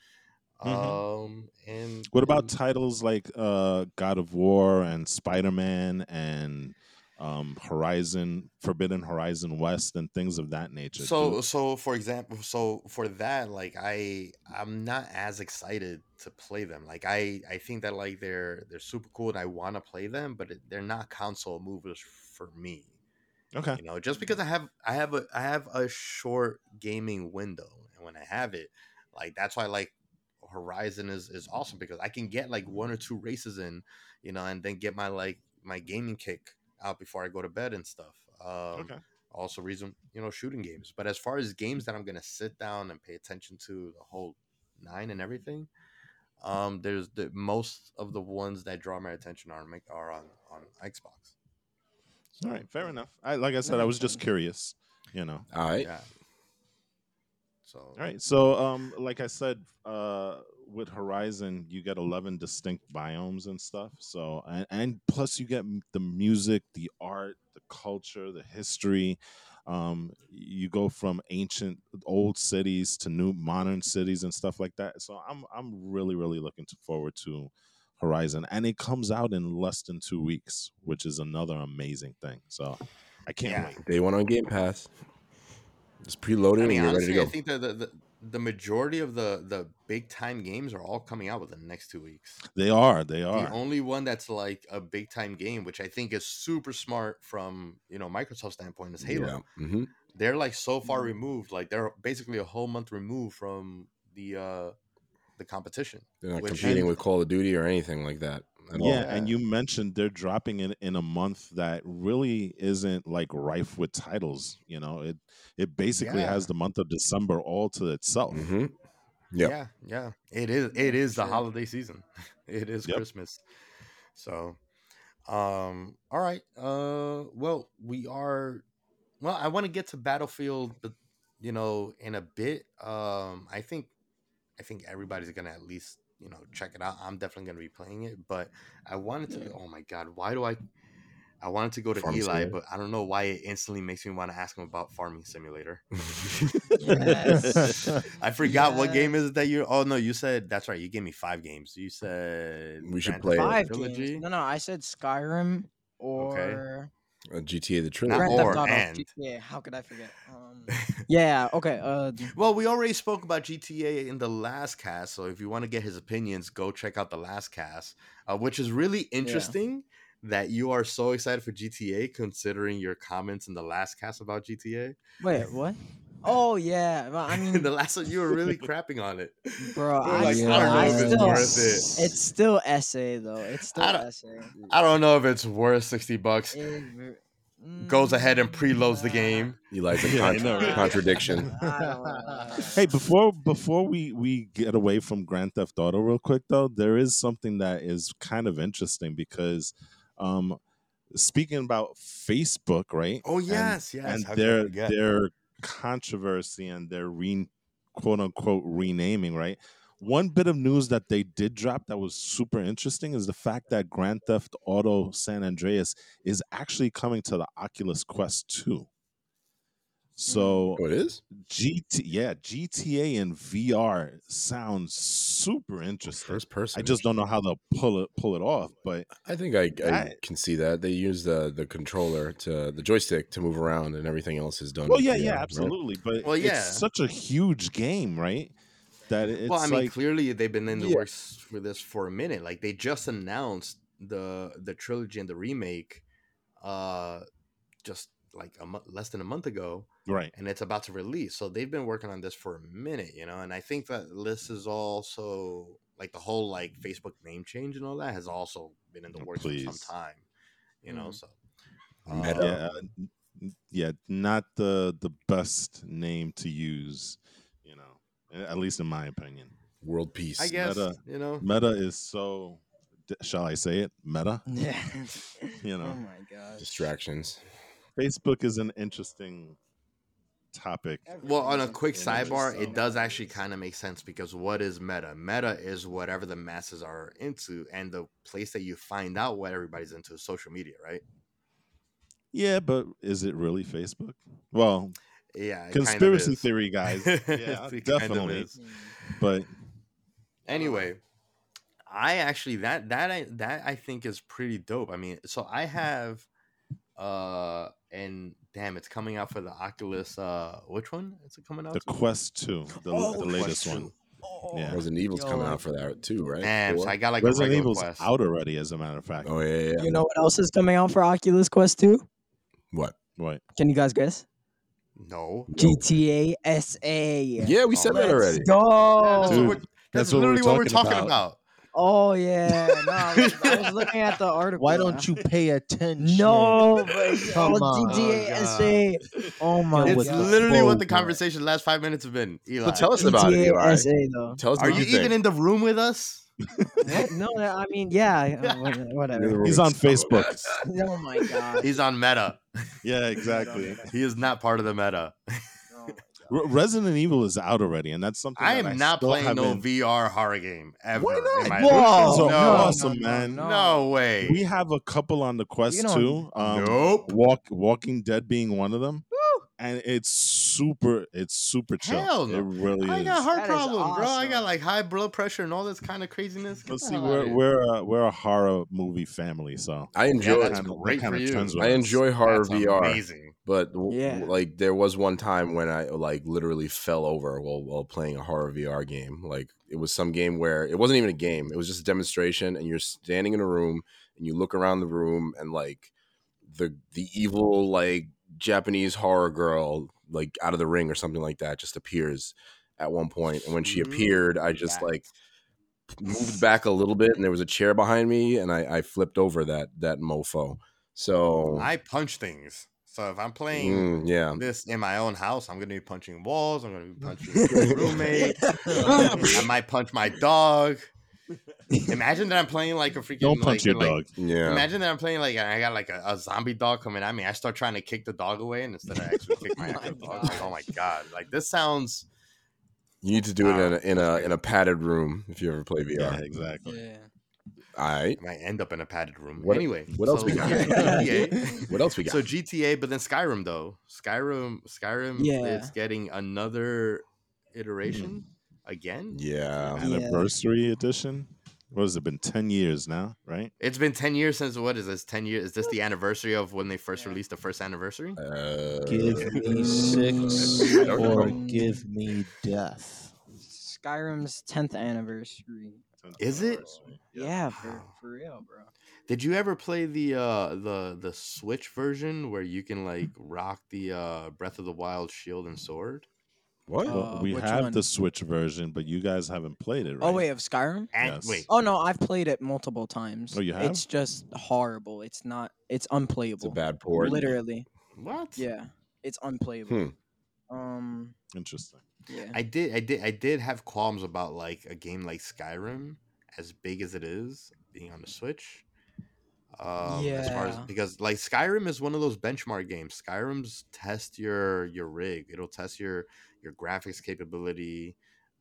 Mhm. Um, and What about titles like uh, God of War and Spider Man and um, Horizon, Forbidden Horizon West, and things of that nature? so Do- so for example so for that like i i'm not as excited to play them like i i think that like they're they're super cool and i want to play them but it, they're not console movers for me okay, you know just because i have i have a i have a short gaming window and when i have it like that's why like horizon is is awesome because i can get like one or two races in you know and then get my like my gaming kick out before i go to bed and stuff um okay. also reason you know shooting games. But as far as games that i'm gonna sit down and pay attention to the whole nine and everything um there's the most of the ones that draw my attention are make are on on xbox All right, fair enough. I like I said, I was just curious. You know. all right. yeah so All right. So, um, like I said, uh, with Horizon, you get eleven distinct biomes and stuff. So, and, and plus you get the music, the art, the culture, the history. Um, you go from ancient old cities to new modern cities and stuff like that. So, I'm I'm really really looking forward to Horizon, and it comes out in less than two weeks, which is another amazing thing. So, I can't Yeah. wait. Day one on Game Pass. It's preloaded i mean and you're ready honestly to i think that the, the the majority of the the big time games are all coming out within the next two weeks They are. They are. the only one that's like a big time game which i think is super smart from you know microsoft standpoint is halo Yeah. hmm they're like so far Mm-hmm. removed like they're basically a whole month removed from the uh the competition They're not Which- competing And- with Call of Duty or anything like that. At all. Yeah, and you mentioned they're dropping it in a month that really isn't like rife with titles. You know, it it basically Yeah. has the month of December all to itself. hmm Yep. yeah yeah it is it is the holiday season it is Yep. christmas so um all right uh well we are well i want to get to battlefield but you know in a bit um i think I think everybody's gonna at least you know check it out. I'm definitely gonna be playing it, but I wanted to. Oh my god, why do I? I wanted to go to Farming Eli, Simulator? but I don't know why it instantly makes me want to ask him about Farming Simulator. Yes. I forgot what game is it that you? Oh no, you said that's right. You gave me five games. You said We should play it. Theft Auto Five Trilogy. games. No, no, I said Skyrim or Uh, GTA the Not trilogy. Grand or, Theft Auto. and. GTA. How could I forget? Um, yeah. Okay. Uh, Well, we already spoke about GTA in the last cast, so if you want to get his opinions, go check out the last cast, uh, which is really interesting that you are so excited for GTA considering your comments in the last cast about GTA. wait. What? Oh yeah. Well, I mean, the last one, you were really crapping on it. bro, I, like, still, I don't know I if it's still, worth it. It's still essay though. It's still I don't- essay. I don't know if it's worth 60 bucks. It Goes ahead and Mm, preloads the nah. game. Eli's a Yeah, I contra- know, right? contradiction. I don't know. Hey, before before we we get away from Grand Theft Auto real quick though, there is something that is kind of interesting because um speaking about Facebook, right? Oh, And- yes, yes. And How could I their their controversy and their re quote unquote renaming, right? One bit of news that they did drop that was super interesting is the fact that Grand Theft Auto San Andreas is actually coming to the Oculus Quest 2. So Oh, it is. GT, yeah, GTA and VR sounds super interesting. First person. I just don't know how they'll pull it pull it off, but I think I, I can see that they use the the controller to the joystick to move around, and everything else is done. well, yeah, VR, yeah, right? absolutely. But Well, yeah. it's such a huge game, right? That it's well, I mean, like clearly they've been in the Yeah. works for this for a minute. Like they just announced the the trilogy and the remake, uh, just like a mo- less than a month ago, right. and it's about to release. So they've been working on this for a minute, you know. And I think that this is also like the whole like Facebook name change and all that has also been in the Oh, works for some time, you know. Mhm. So Meta. uh, Yeah, yeah, not the the best name to use, you know. At least in my opinion, World peace. I guess Meta. you know. Meta is so. Shall I say it? Meta. Yeah. You know. Oh my god. distractions. Facebook is an interesting topic. Well, on a quick sidebar, it does actually kind of make sense because what is meta? Meta is whatever the masses are into, and the place that you find out what everybody's into is social media, right? Yeah, but is it really Facebook? Well, Yeah, it kind of conspiracy theory guys. Yeah, It kind of definitely. But Anyway, I actually that that I that I think is pretty dope. I mean, so I have, uh, and damn, it's coming out for the Oculus. Uh, which one is it coming out? the to? Quest Two, the, Oh, the latest 2. one. Yeah. Resident Evil's coming out for that too, right? Damn, so I got like Resident a Evil's Quest. out already, as a matter of fact. Oh yeah, yeah, yeah. You know what else is coming out for Oculus Quest 2? What? What? Can you guys guess? No, GTA SA. Yeah, we said that Let's already. Go. that's, Dude, what, that's, that's what we're literally what we're talking talking about. about. Oh yeah. No, I was, I was looking at the article. Why don't you pay attention? No, but Come oh, on. GTA SA. Oh my It's god. the literally what the conversation the last five minutes have been. Eli, But tell us about it, Eli. SA though. Tell us. are what you even in the room with us? What? No, I mean, yeah, uh, wha- You're in the whatever. He's on Facebook. Oh my god. He's on Meta. Yeah, exactly. He is not part of the Meta. Re- Resident Evil is out already, and that's something I that am not still playing no haven't- VR horror game ever. Why not? in my Those life. no, awesome, no, man. no. no way. We have a couple on the Quest You know- too. Um, nope. Walk Walking Dead being one of them, and it's super. It's super chill. Hell no. It really is. I is. got heart That is problems, bro. I got like high blood pressure and all this kind of craziness. Get But the see, we're we're a, we're a horror movie family, so I Yeah, enjoy. that's kinda- great for kinda you. I enjoy horror That's VR. Amazing. But w- Yeah. like there was one time when I like literally fell over while while playing a horror VR game. Like it was some game where it wasn't even a game. It was just a demonstration and you're standing in a room and you look around the room and like the the evil like Japanese horror girl like out of the ring or something like that just appears at one point. point and when she Mm, appeared I just that. like moved back a little bit and there was a chair behind me and I, I flipped over that that mofo. So I punch things. So if I'm playing mm, yeah. this in my own house, I'm gonna be punching walls. I'm gonna be punching my roommate. I might punch my dog. Imagine that I'm playing like a freaking. don't punch like, your like- dog. Yeah. Imagine that I'm playing like I got like a, a zombie dog coming at me. I start trying to kick the dog away, and instead I actually kick my oh My dog. Like, oh my god! Like this sounds You need to do it in a in a in a padded room if you ever play Yeah, VR. exactly. Yeah. All right. I might end up in a padded room. What- anyway, what else so, we got? GTA. What else we got? So GTA, but then Skyrim though. Skyrim, Skyrim, Yeah. it's getting another iteration again. yeah. Yeah. Anniversary edition. What has it been? Ten years now, right? It's been ten years since what is this? Ten years? Is this the anniversary of when they first Yeah. released the first anniversary? Uh, Give me six or know. give me death. Skyrim's 10th anniversary. Is it? Yeah, for, for real, bro. Did you ever play the uh the the Switch version where you can like rock the uh Breath of the Wild shield and sword? What? Uh, we which have one? the Switch version, but you guys haven't played it, right? Oh, wait, of Skyrim? And Yes. wait, Oh, no, I've played it multiple times. Oh, you have? It's just horrible. It's not, it's unplayable. It's a bad port. Literally. what? Yeah. It's unplayable. Hmm. Um, Interesting. yeah. I did I did I did have qualms about like a game like Skyrim, as big as it is, being on the Switch. Um, as far as Yeah. because like Skyrim is one of those benchmark games. Skyrim's test your your rig. It'll test your your graphics capability,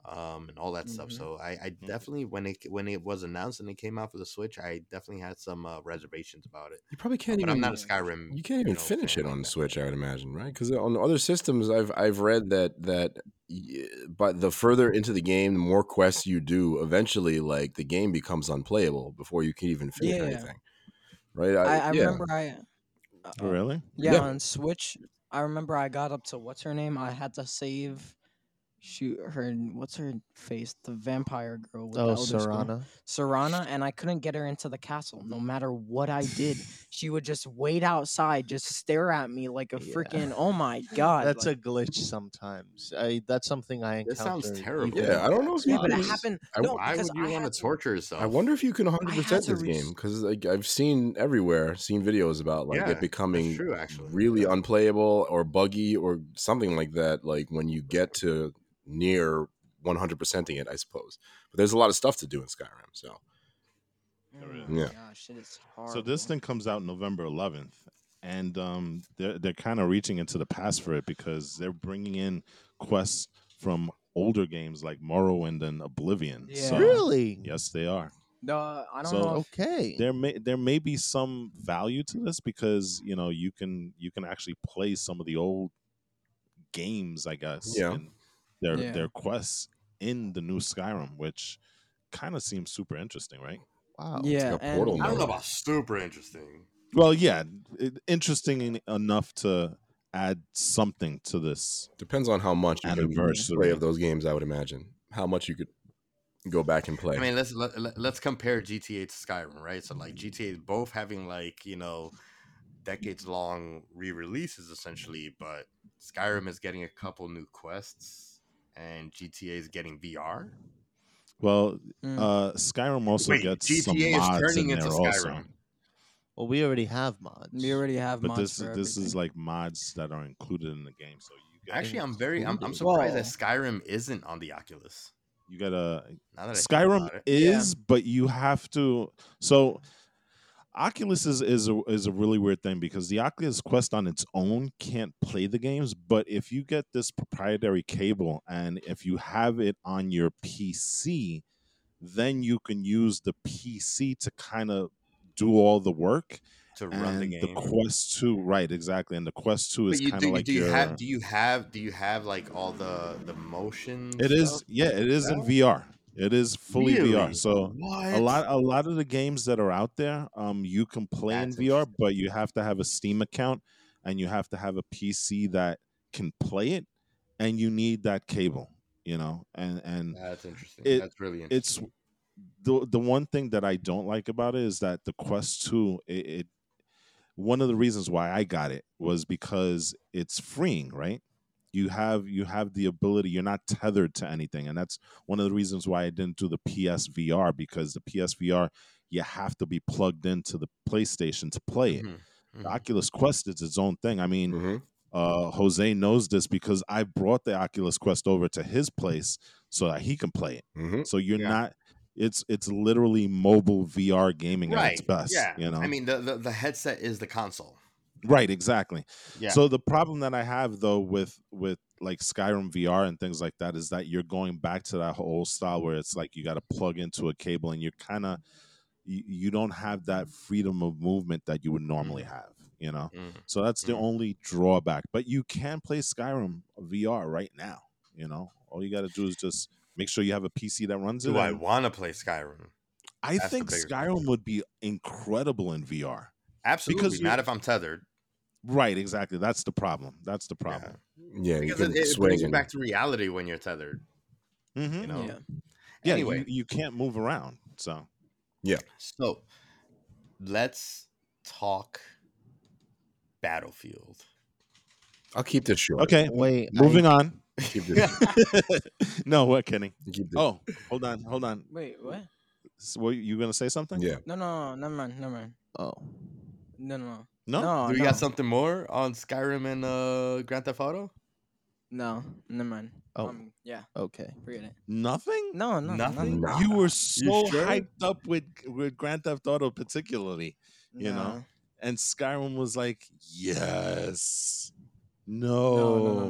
um, and all that stuff. Mhm. So I, I Mhm. definitely when it when it was announced and it came out for the Switch, I definitely had some uh, reservations about it. You probably can't But even. I'm not a Skyrim. You can't even know, finish it on the that. Switch, I would imagine, right? Because on other systems, I've I've read that that, but the further into the game, the more quests you do, eventually, like the game becomes unplayable before you can even finish Yeah. anything. Right? I, I yeah. remember I. uh, really? Yeah, Yeah. on Switch, I remember I got up to what's her name. I had to save, shoot her. What's her face? The vampire girl. With the Oh, Elder Scroll. Serana. Serana, and I couldn't get her into the castle. No matter what I did, she would just wait outside, just stare at me like a Yeah. freaking. Oh my god! That's like, a glitch sometimes. I, that's something I This encounter. sounds terrible. even Yeah, I don't know if yeah, you but it happened. I- no, Why because would you I want to torture yourself? I wonder if you can 100% this res- game because like I've seen everywhere, seen videos about like Yeah, it becoming true, actually. really unplayable or buggy or something like that. Like when you get to near 100 percenting it, I suppose. But there's a lot of stuff to do in Skyrim. So Oh really? my Yeah. Gosh, it is So this thing comes out November 11th, and um, they're they're kind of reaching into the past for it because they're bringing in quests from older games like Morrowind and Oblivion. So, Yeah. Really? Yes, they are. No, I don't So- know. If, Okay. There may there may be some value to this because you know you can you can actually play some of the old games, I guess. Yeah. and their Yeah. their quests in the new Skyrim, which kind of seems super interesting, right? Wow. yeah, like a and portal I don't know about super interesting. Well, yeah, it, interesting enough to add something to this. depends on how much you can Anniversary. play of those games. I would imagine how much you could go back and play. I mean, let's let, let, let's compare GTA to Skyrim, right? So like GTA is both having like you know decades long re-releases essentially, but Skyrim is getting a couple new quests, and GTA is getting VR. Well, Mm. uh, Skyrim also Wait, gets GTA some is mods turning in into there Skyrim. also. Well, we already have mods. we already have But mods this for this is like mods that are included in the game, so you get Actually, I'm very I'm, I'm included. surprised that Skyrim isn't on the Oculus. you gotta Now that Skyrim is, it. is, but you have to. So, Oculus is is a, is a really weird thing because the Oculus Quest on its own can't play the games, but if you get this proprietary cable and if you have it on your PC, then you can use the PC to kind of do all the work. to run the and game. Quest Two, right? Exactly, and the Quest Two is kind of you- like do you your. have do you have do you have like all the the motion? it is, stuff? yeah, it is in? VR. It is fully Really? VR. So what a lot a lot of the games that are out there um you can play That's in VR but you have to have a Steam account and you have to have a PC that can play it and you need that cable you know and and That's interesting. it- That's really it's the the one thing that I don't like about it is that the Quest 2 it, it one of the reasons why I got it was because it's freeing, right? You have you have the ability, you're not tethered to anything. And that's one of the reasons why I didn't do the PSVR because the PSVR you have to be plugged into the PlayStation to play it. Mhm, The mhm. Oculus Quest is its own thing. I mean, hmm uh, Jose knows this because I brought the Oculus Quest over to his place so that he can play it. hmm So you're Yeah. not. It's it's literally mobile VR gaming at its best. Yeah. You know. I mean, the, the the headset is the console. Right? Exactly. Yeah. So the problem that I have though with with like Skyrim VR and things like that is that you're going back to that whole style where it's like you got to plug into a cable and you're kind of you, you don't have that freedom of movement that you would normally have. You know, Mm. so that's the Mm. only drawback. But you can play Skyrim VR right now. You know, all you got to do is just make sure you have a PC that runs it. Do I want to play Skyrim? I That's think Skyrim would be incredible in VR. Absolutely you- not if I'm tethered. Right, exactly. That's the problem. That's the problem. Yeah, you Because can it, it brings you back to reality when you're tethered. Mhm. You know. Yeah. Yeah, Anyway, you, you can't move around. So Yeah. so let's talk Battlefield. I'll keep this short. okay, Wait, moving on. Keep this, no, what, Kenny? keep this. Oh, hold on, hold on. Wait, what? So, what, you gonna say something? yeah. No, no, never mind, never mind. I, oh, No, no, no. No. No, Do we no. got something more on Skyrim and uh, Grand Theft Auto? No, never mind. Oh. Um, yeah, okay. forget it. Nothing. No, no, Nothing? nothing. Nah. You were so sure? hyped up with with Grand Theft Auto, particularly, you know, and Skyrim was like, yes, no, No, no, no,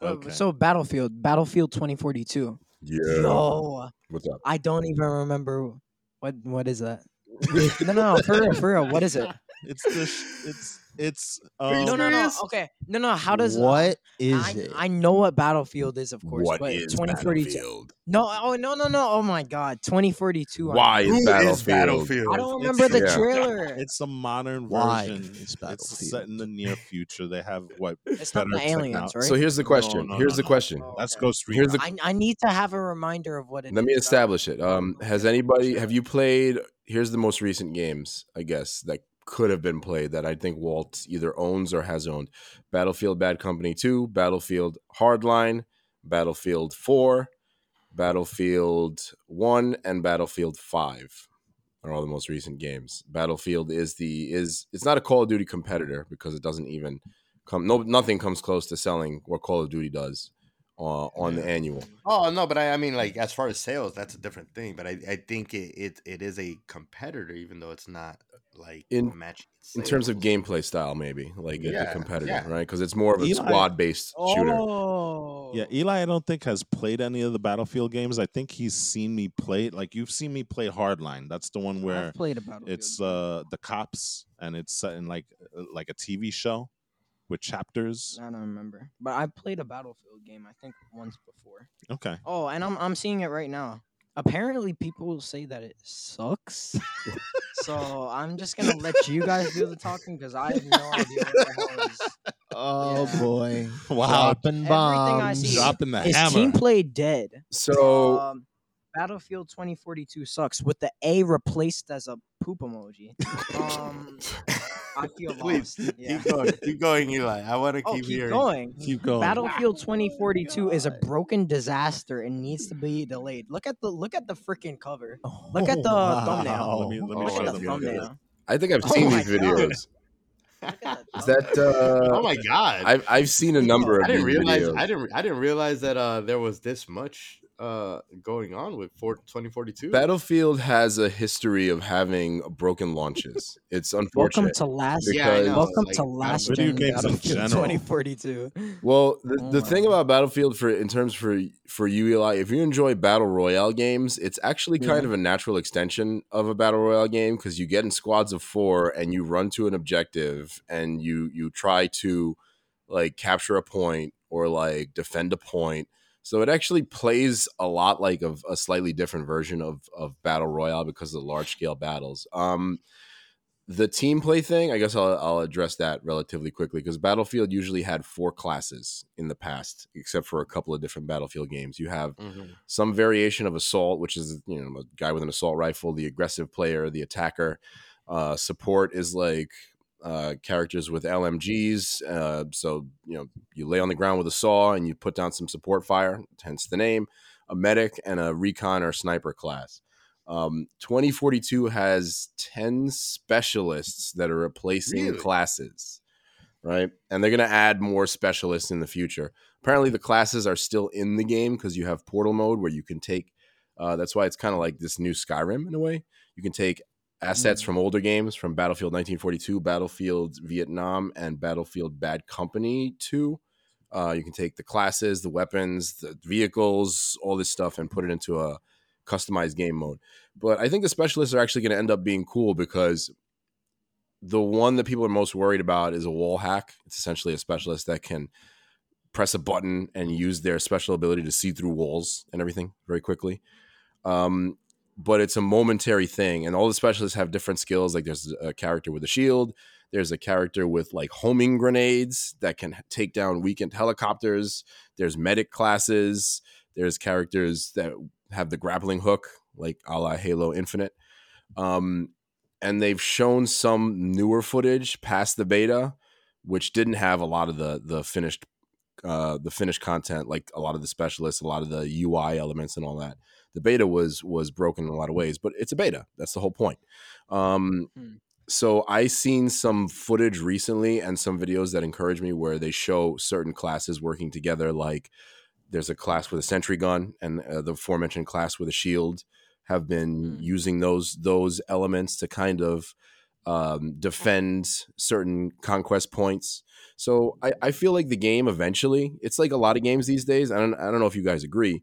no. Okay. So Battlefield, Battlefield 2042. Yeah. Yo, What's up? I don't even remember what what is that. no, no, no, for real, for real. What is it? It's the it's it's um, no, no, no. Okay, no, no. How does uh, what is I, it? I know what Battlefield is, of course, What but is 2042. Battlefield? No, oh no, no, no. Oh my God, 2042. Why Who is is Battlefield? Battlefield? I don't It's- remember the yeah. trailer. It's a modern Why version. it's It's, set in the near future. They have what? It's not the aliens, techno- right? So here's the question. no, here's no, the no. question. Oh, That's okay. Ghost Recon. Here's the I, I need to have a reminder of what it is. Let me but I- establish it. Um, has anybody have you played? Here's the most recent games, I guess, that could have been played that I think Walt either owns or has owned: Battlefield Bad Company Two, Battlefield Hardline, Battlefield Four, Battlefield One, and Battlefield Five are all the most recent games. Battlefield is the is it's not a Call of Duty competitor because it doesn't even come no nothing comes close to selling what Call of Duty does uh, on the annual. Oh no, but I, I mean, like as far as sales, that's a different thing. But I, I think it, it it is a competitor, even though it's not like In- matching. in terms of gameplay style, maybe like a- a competitor, yeah. right? Because it's more of a Eli- squad based shooter. Oh. Yeah, Eli, I don't think has played any of the Battlefield games. I think he's seen me play. Like you've seen me play Hardline. That's the one where I've played a Battlefield. it's uh the cops and it's set in like uh, like a TV show with chapters. I don't remember, but I played a Battlefield game. I think once before. Okay. Oh, and I'm I'm seeing it right now. Apparently, people say that it sucks. so I'm just gonna let you guys do the talking because I have no idea what the hell is. oh Yeah. boy! Wow. Dropping bombs. Dropping the Is hammer. team play dead? So um, Battlefield 2042 sucks with the A replaced as a poop emoji. Um, I feel Please lost. Yeah. keep going, keep going, Eli. I want to Oh, keep, keep hearing. going. Keep going. Battlefield 2042 is a broken disaster and needs to be delayed. Look at the look at the freaking cover. Look at the thumbnail. Let me let me Oh, show at the them. thumbnail. I think I've Oh seen my these videos. Is that? Uh, oh my god! I've I've seen a number of I didn't realize. videos. I didn't. I didn't realize that uh, there was this much uh, going on with for 2042. Battlefield has a history of having broken launches. It's unfortunate. Welcome unfortunate. to last. Yeah, Welcome like, to last video gen games in Battlefield general. 2042. Well, the, Oh the thing God. about Battlefield for in terms for for you Eli, if you enjoy battle royale games, it's actually kind Yeah. of a natural extension of a battle royale game because you get in squads of four and you run to an objective and you you try to like capture a point or like defend a point. So it actually plays a lot like of a slightly different version of of battle royale because of the large scale battles. Um, the team play thing, I guess I'll, I'll address that relatively quickly because Battlefield usually had four classes in the past, except for a couple of different Battlefield games. You have Mhm. some variation of assault, which is you know a guy with an assault rifle, the aggressive player, the attacker. Uh, support is like uh, characters with LMGs. Uh, so you know you lay on the ground with a saw and you put down some support fire, hence the name. A medic and a recon or sniper class. Um, 2042 has 10 specialists that are replacing Really? classes, right? And they're going to add more specialists in the future. Apparently, the classes are still in the game because you have portal mode where you can take. Uh, that's why it's kind of like this new Skyrim in a way. You can take assets from older games from Battlefield 1942, Battlefield Vietnam, and Battlefield Bad Company 2. Uh, you can take the classes, the weapons, the vehicles, all this stuff, and put it into a customized game mode. But I think the specialists are actually going to end up being cool because the one that people are most worried about is a wall hack. It's essentially a specialist that can press a button and use their special ability to see through walls and everything very quickly. Um, but it's a momentary thing, and all the specialists have different skills. Like there's a character with a shield, there's a character with like homing grenades that can take down weakened helicopters. There's medic classes. There's characters that have the grappling hook, like a la Halo Infinite. Um, and they've shown some newer footage past the beta, which didn't have a lot of the the finished uh, the finished content, like a lot of the specialists, a lot of the UI elements, and all that. The beta was was broken in a lot of ways, but it's a beta. That's the whole point. Um, Hmm. So I seen some footage recently and some videos that encourage me where they show certain classes working together. Like there's a class with a sentry gun, and uh, the aforementioned class with a shield have been Hmm. using those those elements to kind of um, defend certain conquest points. So I, I feel like the game eventually, it's like a lot of games these days. I don't I don't know if you guys agree.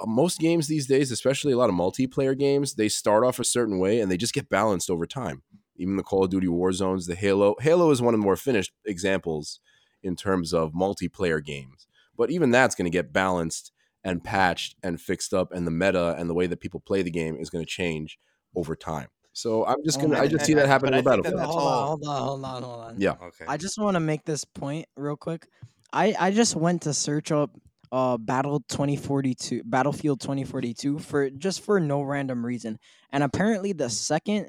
Uh, Most games these days, especially a lot of multiplayer games, they start off a certain way and they just get balanced over time. Even the Call of Duty War Zones, the Halo. Halo is one of the more finished examples in terms of multiplayer games. But even that's going to get balanced and patched and fixed up, and the meta and the way that people play the game is going to change over time. So I'm just Oh, gonna, I man. just see And- that and- happening but with I think that Battlefield. hold, on, hold on, hold on, hold on. Yeah. Okay. I just want to make this point real quick. I I just went to search up uh battle 2042 battlefield 2042 for just for no random reason and apparently the second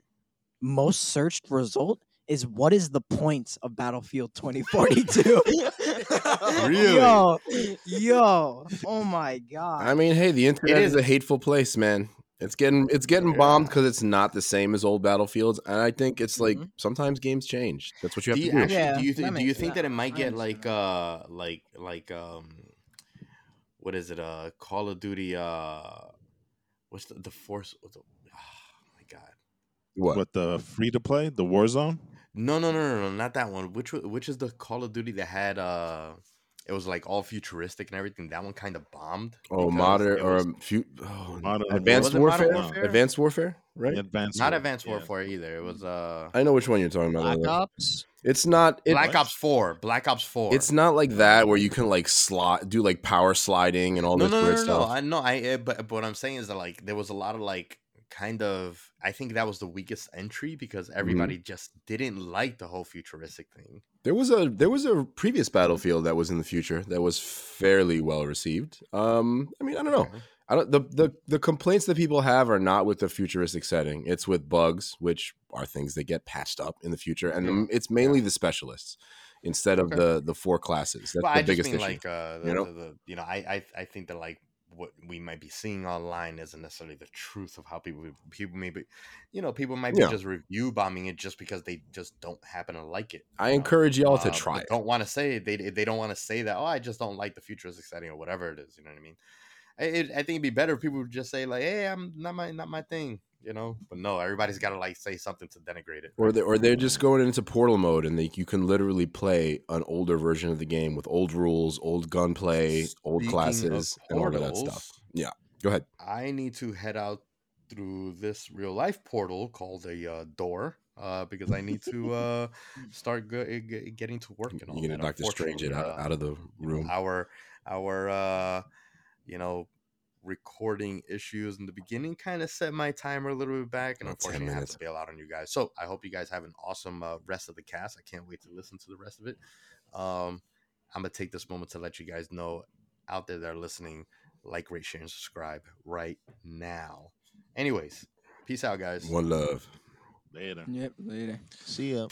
most searched result is what is the points of battlefield 2042 Really? yo yo oh my god I mean, hey, the internet is. is- a hateful place, man. It's getting it's getting Yeah. bombed because it's not the same as old battlefields, and I think it's like Mhm. sometimes games change. That's what you have do you to do. actually Yeah, do you that think do you think that it might get understand like uh like like um what is it uh Call of Duty uh what's the the force what's the, oh my god what? What the free to play, the Warzone? no no no no no not that one which which is the Call of Duty that had uh it was like all futuristic and everything that one kind of bombed Oh, modern it or was um, few, oh, Modern advanced Was it Modern warfare? Warfare? Advanced warfare, right? Advanced not War- Advanced yeah. Warfare either it was uh I know which one you're talking about. Black though. Ops. It's not. It, Black Ops 4 Black Ops 4 It's not like that where you can like slot do like power sliding and all no, this no, no, weird no, stuff. no. I know. I uh, but, but what I'm saying is that like there was a lot of like kind of. I think that was the weakest entry because Mm-hmm. everybody just didn't like the whole futuristic thing. There was a there was a previous battlefield that was in the future that was fairly well received. Um, I mean, I don't know. Okay. I don't the, the the complaints that people have are not with the futuristic setting. It's with bugs, which are things that get patched up in the future, and Yeah. it's mainly the specialists instead of Okay. the the four classes. That's But the I biggest issue. like uh, the, you know? the, the you know I, I I think that like what we might be seeing online isn't necessarily the truth of how people people maybe you know people might be Yeah. just review bombing it just because they just don't happen to like it. I know? encourage y'all to Uh, try it. Don't want to say they they don't want to say that. Oh, I just don't like the futuristic setting or whatever it is. You know what I mean? I, it, I think it'd be better if people would just say like, "Hey, I'm not my not my thing," you know. But no, everybody's got to like say something to denigrate it. Or they or they're just going into portal mode and they you can literally play an older version of the game with old rules, old gunplay, old Speaking of classes, and all of that stuff. Yeah, go ahead. I need to head out through this real life portal called a uh, door. Uh, because I need to uh, start go- g- getting to work and all You're gonna. Doctor Strange it out, uh, out of the you know, room. our our uh you know recording issues in the beginning kind of set my timer a little bit back and About 10 unfortunately I have minutes. to bail out on you guys so i hope you guys have an awesome uh, rest of the cast i can't wait to listen to the rest of it um i'm gonna take this moment to let you guys know out there that are listening like rate share and subscribe right now anyways peace out guys One love. Later. yep later See ya.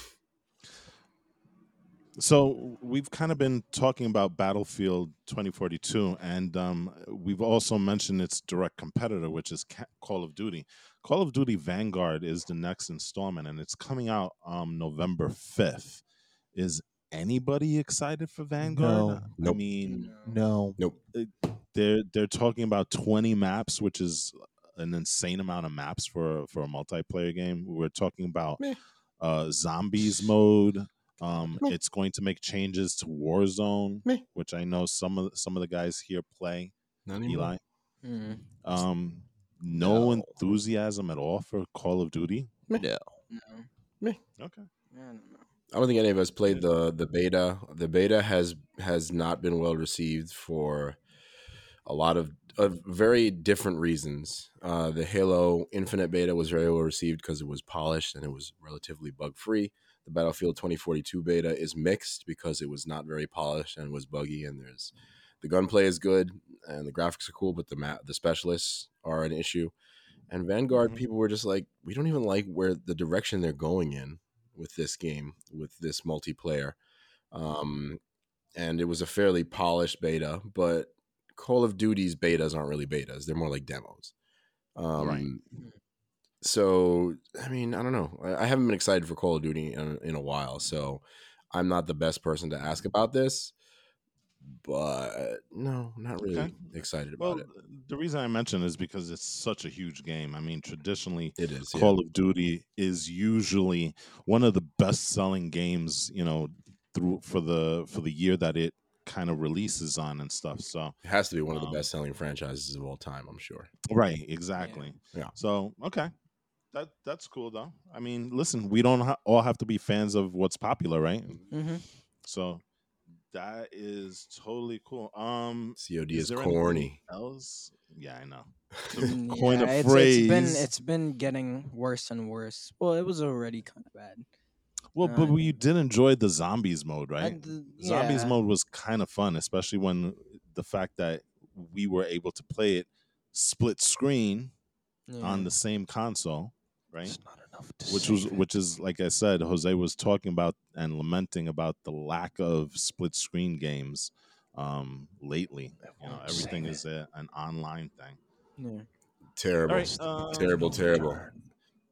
So we've kind of been talking about Battlefield 2042, and um, we've also mentioned its direct competitor, which is Call of Duty. Call of Duty Vanguard is the next installment, and it's coming out um, November 5th. Is anybody excited for Vanguard? No. I mean, No. Nope. they're they're talking about 20 maps, which is an insane amount of maps for for a multiplayer game. We're talking about Meh. uh, zombies mode, Um, Meh. it's going to make changes to Warzone, Meh. which I know some of some of the guys here play. Not. Eli, Mm, um, no, No. enthusiasm at all for Call of Duty. No. no. Okay. Yeah, I don't know. I don't think any of us played the the beta. The beta has has not been well received for a lot of, of very different reasons. Uh, the Halo Infinite beta was very well received because it was polished and it was relatively bug free. The Battlefield 2042 beta is mixed because it was not very polished and was buggy. And there's the gunplay is good and the graphics are cool, but the ma- the specialists are an issue. And Vanguard Mhm. people were just like, we don't even like where the direction they're going in with this game, with this multiplayer. Um, and it was a fairly polished beta, but Call of Duty's betas aren't really betas; they're more like demos. Um, Right. So, I mean, I don't know. I, haven't been excited for Call of Duty in, in a while, so I'm not the best person to ask about this. But no, not really Okay. excited about Well, it. the reason I mention is because it's such a huge game. I mean, traditionally, It is. yeah. Call of Duty is usually one of the best-selling games, you know, through for the for the year that it kind of releases on and stuff. So, It has to be one of the Um, best selling franchises of all time. I'm sure. right, exactly. Yeah. So, okay. That that's cool though. I mean, listen, we don't ha- all have to be fans of what's popular, right? Mm-hmm. So, that is totally cool. Um COD Is is, corny. else? Yeah, I know. Coin a yeah, it's, it's been phrase. it's been getting worse and worse. Well, it was already kind of bad. Well, Uh, but we did enjoy the zombies mode, right? And, uh, Zombies yeah. mode was kind of fun, especially when the fact that we were able to play it split screen on the same console, right? It's not enough to Which say was that. which is like I said, Jose was talking about and lamenting about the lack of split screen games um lately. You know, everything is a, an online thing. Yeah. Terrible. All right, um, terrible, terrible.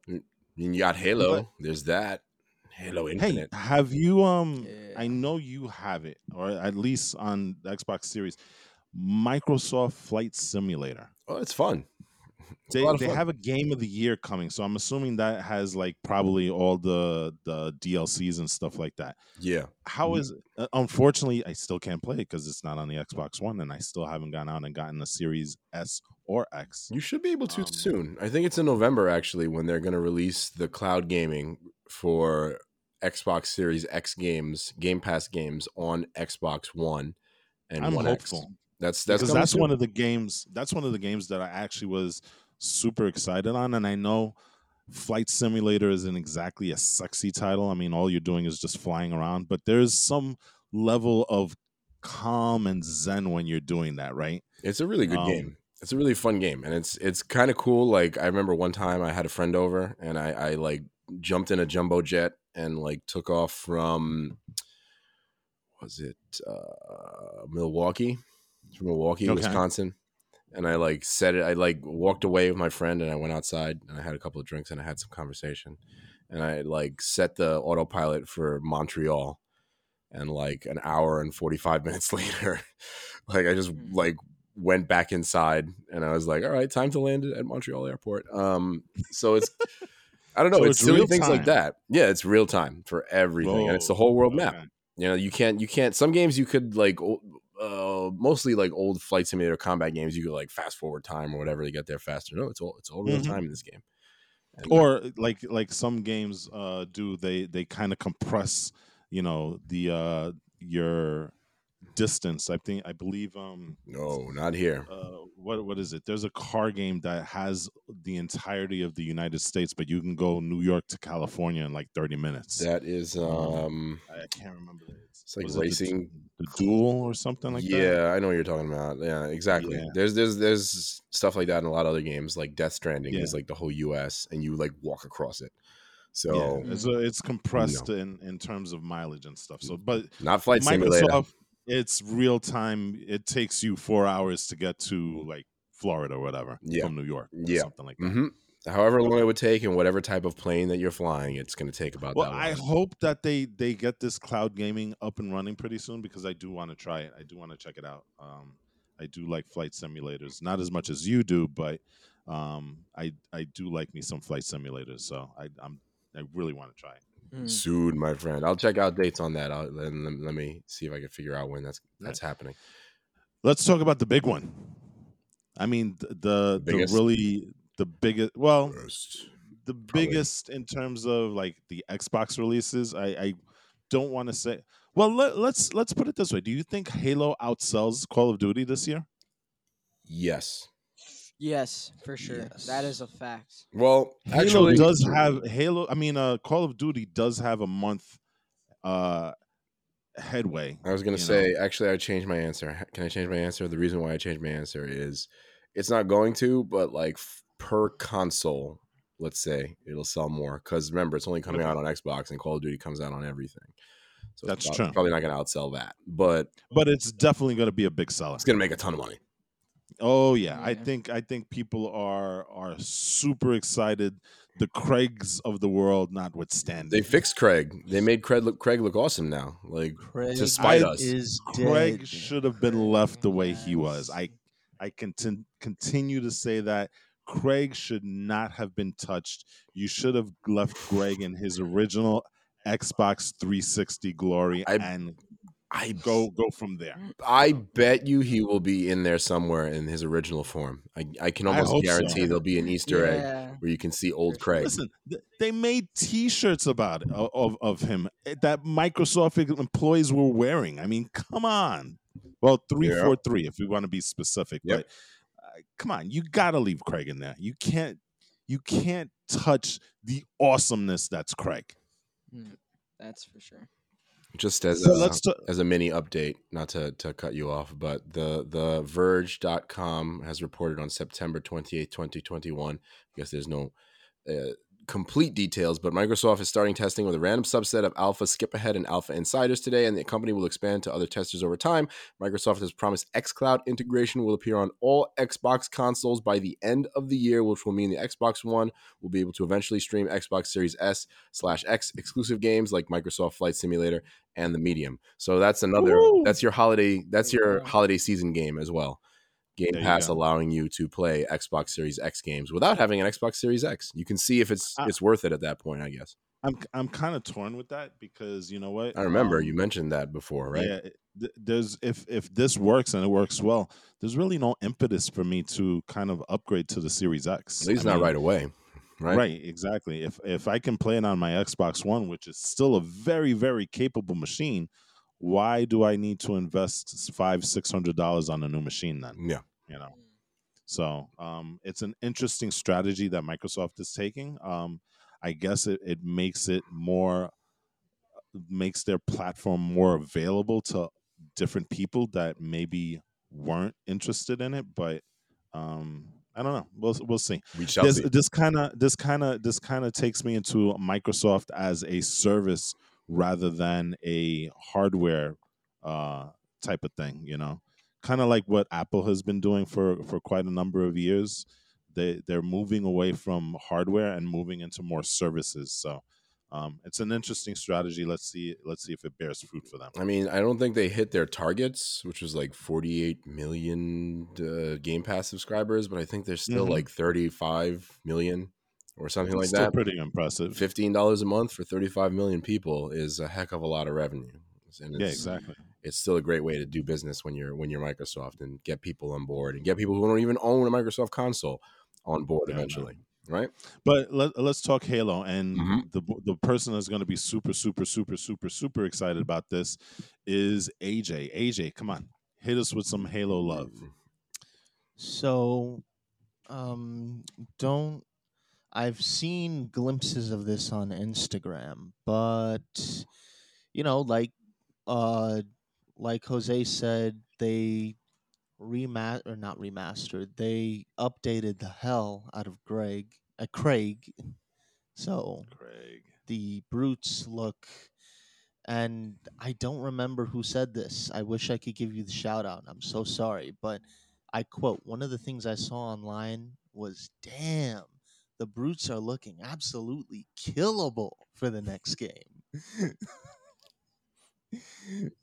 I mean, you got Halo. But- There's that. Halo Hey, have you um I know you have it, or at least on the Xbox Series, Microsoft Flight Simulator. Oh, it's fun. A They, they fun. have a game of the year coming, so I'm assuming that has like probably all the the DLCs and stuff like that. Yeah. How is uh, unfortunately I still can't play it because it's not on the Xbox One, and I still haven't gone out and gotten the Series S or X. You should be able to Um, soon. I think it's in November actually when they're going to release the cloud gaming for Xbox Series X games, Game Pass games on Xbox One and I'm One X. hopeful That's that's because that's one of the games. That's one of the games that I actually was super excited on, and I know Flight Simulator isn't exactly a sexy title. I mean, all you're doing is just flying around, but there's some level of calm and zen when you're doing that, right? It's a really good Um, game. It's a really fun game, and it's it's kind of cool. Like I remember one time I had a friend over, and I I like jumped in a jumbo jet and like took off from was it uh, Milwaukee, from Milwaukee, Okay. Wisconsin, and I like said it. I like walked away with my friend, and I went outside, and I had a couple of drinks, and I had some conversation, and I like set the autopilot for Montreal, and like an hour and forty five minutes later, like I just Mm. like went back inside and I was like, all right, time to land at Montreal airport. Um, so it's, I don't know, So it's, it's silly real things like that. Yeah, it's real time for everything, and it's the whole world map. okay. You know, you can't, you can't. Some games you could like, uh, mostly like old flight simulator combat games. You could like fast forward time or whatever to get there faster. No, it's all, it's all real Mhm. time in this game. And- or like like some games uh do they they kind of compress you know the uh your distance i think i believe um no, not here. uh what what is it there's a car game that has the entirety of the united states but you can go new york to california in like 30 minutes That is, Um, um, i can't remember it. It's like Was it the- racing. the, duel or something like yeah, that Yeah, I know what you're talking about. Yeah, exactly. Yeah. There's there's there's stuff like that in a lot of other games. Like Death Stranding Yeah. is like the whole U.S. and you like walk across it. So yeah it's, uh, it's compressed in in terms of mileage and stuff so but not flight simulator. It's real time. It takes you four hours to get to like Florida or whatever Yeah. from New York, or Yeah. something like that. hmm However long it would take, and whatever type of plane that you're flying, it's going to take about Well, that. I hope that they they get this cloud gaming up and running pretty soon because I do want to try it. I do want to check it out. Um, I do like flight simulators, not as much as you do, but um, I I do like me some flight simulators. So I I'm I really want to try it. Mm. soon, my friend. I'll check out dates on that. I'll, and let, let me see if I can figure out when that's that's happening. Let's talk about the big one. I mean, th- the the, really the biggest. Well, First. the biggest in terms of like the Xbox releases. I, I don't want to say. Well, let, let's let's put it this way. Do you think Halo outsells Call of Duty this year? Yes. Yes, for sure. That is a fact. Well, Halo actually, does have Halo. I mean, uh, Call of Duty does have a month uh, headway. I was gonna you know. say. Actually, I changed my answer. Can I change my answer? The reason why I changed my answer is it's not going to, but like f- per console, let's say it'll sell more. Because remember, it's only coming Okay. out on Xbox, and Call of Duty comes out on everything. So That's it's true. Probably not gonna outsell that, but but it's definitely going to be a big seller. it's gonna make a ton of money. Oh yeah, I think I think people are are super excited. The Craigs of the world, notwithstanding, They fixed Craig. They made Craig look Craig look awesome now. Like Craig to spite I- us. is Craig dead. should have been left the way he was. I I contin- continue to say that Craig should not have been touched. You should have left Greg in his original Xbox 360 glory I- and I go go from there. I bet you he will be in there somewhere in his original form. I, I can I almost so. guarantee there'll be an Easter egg where you can see old Craig. Listen, they made T-shirts about it of, of of him eh, that Microsoft employees were wearing. I mean, come on. Well, three Yeah. four three, if we want to be specific. Yep. But uh, come on, you got to leave Craig in there. You can't you can't touch the awesomeness that's Craig. That's for sure. Just as So a, let's ta- as a mini update, not to, to cut you off, but the the Verge.com has reported on September 28th, 2021. I guess there's no uh, complete details, but Microsoft is starting testing with a random subset of alpha skip ahead and alpha insiders today, and the company will expand to other testers over time. Microsoft has promised xCloud integration will appear on all Xbox consoles by the end of the year, which will mean the Xbox One will be able to eventually stream Xbox Series S slash X exclusive games like Microsoft Flight Simulator and the Medium. So that's another that's your holiday that's your holiday season game as well. Game Pass go. allowing you to play Xbox Series X games without having an Xbox Series X. You can see if it's I- it's worth it at that point, I guess. I'm I'm kind of torn with that because you know what? I remember Um, you mentioned that before, right? Yeah, th- there's if if this works and it works well, there's really no impetus for me to kind of upgrade to the Series X. At least I not mean, right away. Right? Right? exactly. If if I can play it on my Xbox One, which is still a very very capable machine, why do I need to invest five six hundred dollars on a new machine then? Yeah. You know. So um, it's an interesting strategy that Microsoft is taking. Um, I guess it, it makes it more makes their platform more available to different people that maybe weren't interested in it. But um, I don't know. We'll we'll see We shall this see. this kind of this kind of this kind of takes me into Microsoft as a service rather than a hardware uh, type of thing. You know, kind of like what Apple has been doing for for quite a number of years. They they're moving away from hardware and moving into more services. So. Um, it's an interesting strategy. Let's see. Let's see if it bears fruit for them. I mean, I don't think they hit their targets, which was like 48 million uh, Game Pass subscribers, but I think they're still Mhm. like 35 million or something like Still that. pretty impressive. Fifteen dollars a month for 35 million people is a heck of a lot of revenue, and it's, Yeah, exactly. it's still a great way to do business when you're when you're Microsoft and get people on board and get people who don't even own a Microsoft console on board Yeah, eventually, right? But let, let's talk Halo. And Mhm. the the person that's going to be super, super, super, super, super excited about this is AJ. AJ, come on, hit us with some Halo love. So, um, don't. I've seen glimpses of this on Instagram, but you know, like, uh, like Jose said, they remat or not remastered. They updated the hell out of Greg, uh, Craig. So Craig. the brutes look and i don't remember who said this i wish i could give you the shout out i'm so sorry but i quote one of the things i saw online was damn the brutes are looking absolutely killable for the next game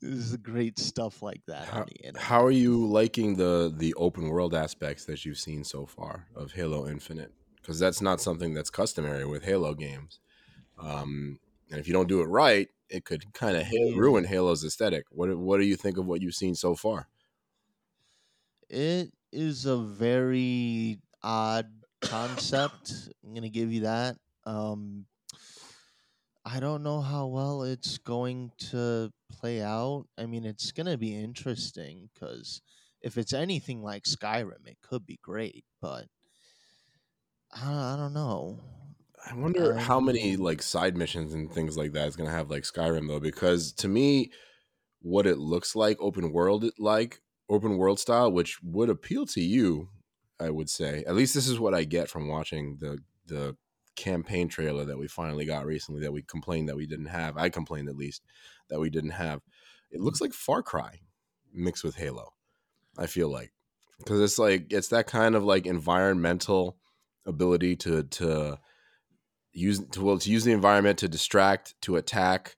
this is great stuff like that How, on the internet. how are you liking the the open world aspects that you've seen so far of Halo Infinite? Because that's not something that's customary with Halo games. Um, and if you don't do it right, it could kind of ruin Halo's aesthetic. What what do you think of what you've seen so far? It is a very odd concept. I'm gonna give you that. Um, I don't know how well it's going to play out. I mean, it's gonna be interesting because if it's anything like Skyrim, it could be great. But I, I don't know. I wonder how many Um, like side missions and things like that is gonna have like Skyrim though, because to me, what it looks like open world like open world style, which would appeal to you, I would say. At least this is what I get from watching the the campaign trailer that we finally got recently that we complained that we didn't have. I complained at least that we didn't have. It looks like Far Cry mixed with Halo. I feel like because it's like it's that kind of like environmental ability to to use to well to use the environment to distract to attack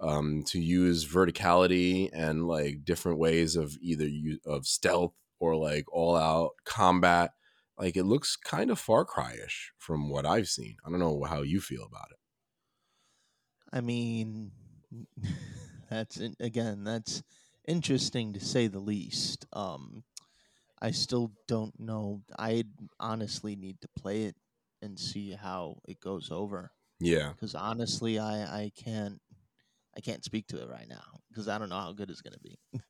um to use verticality and like different ways of either use of stealth or like all out combat like it looks kind of far cry-ish from what i've seen i don't know how you feel about it I mean, that's again, that's interesting to say the least. Um, I still don't know. I honestly need to play it and see how it goes over. yeah Because honestly, I I can't I can't speak to it right now because I don't know how good it's gonna be.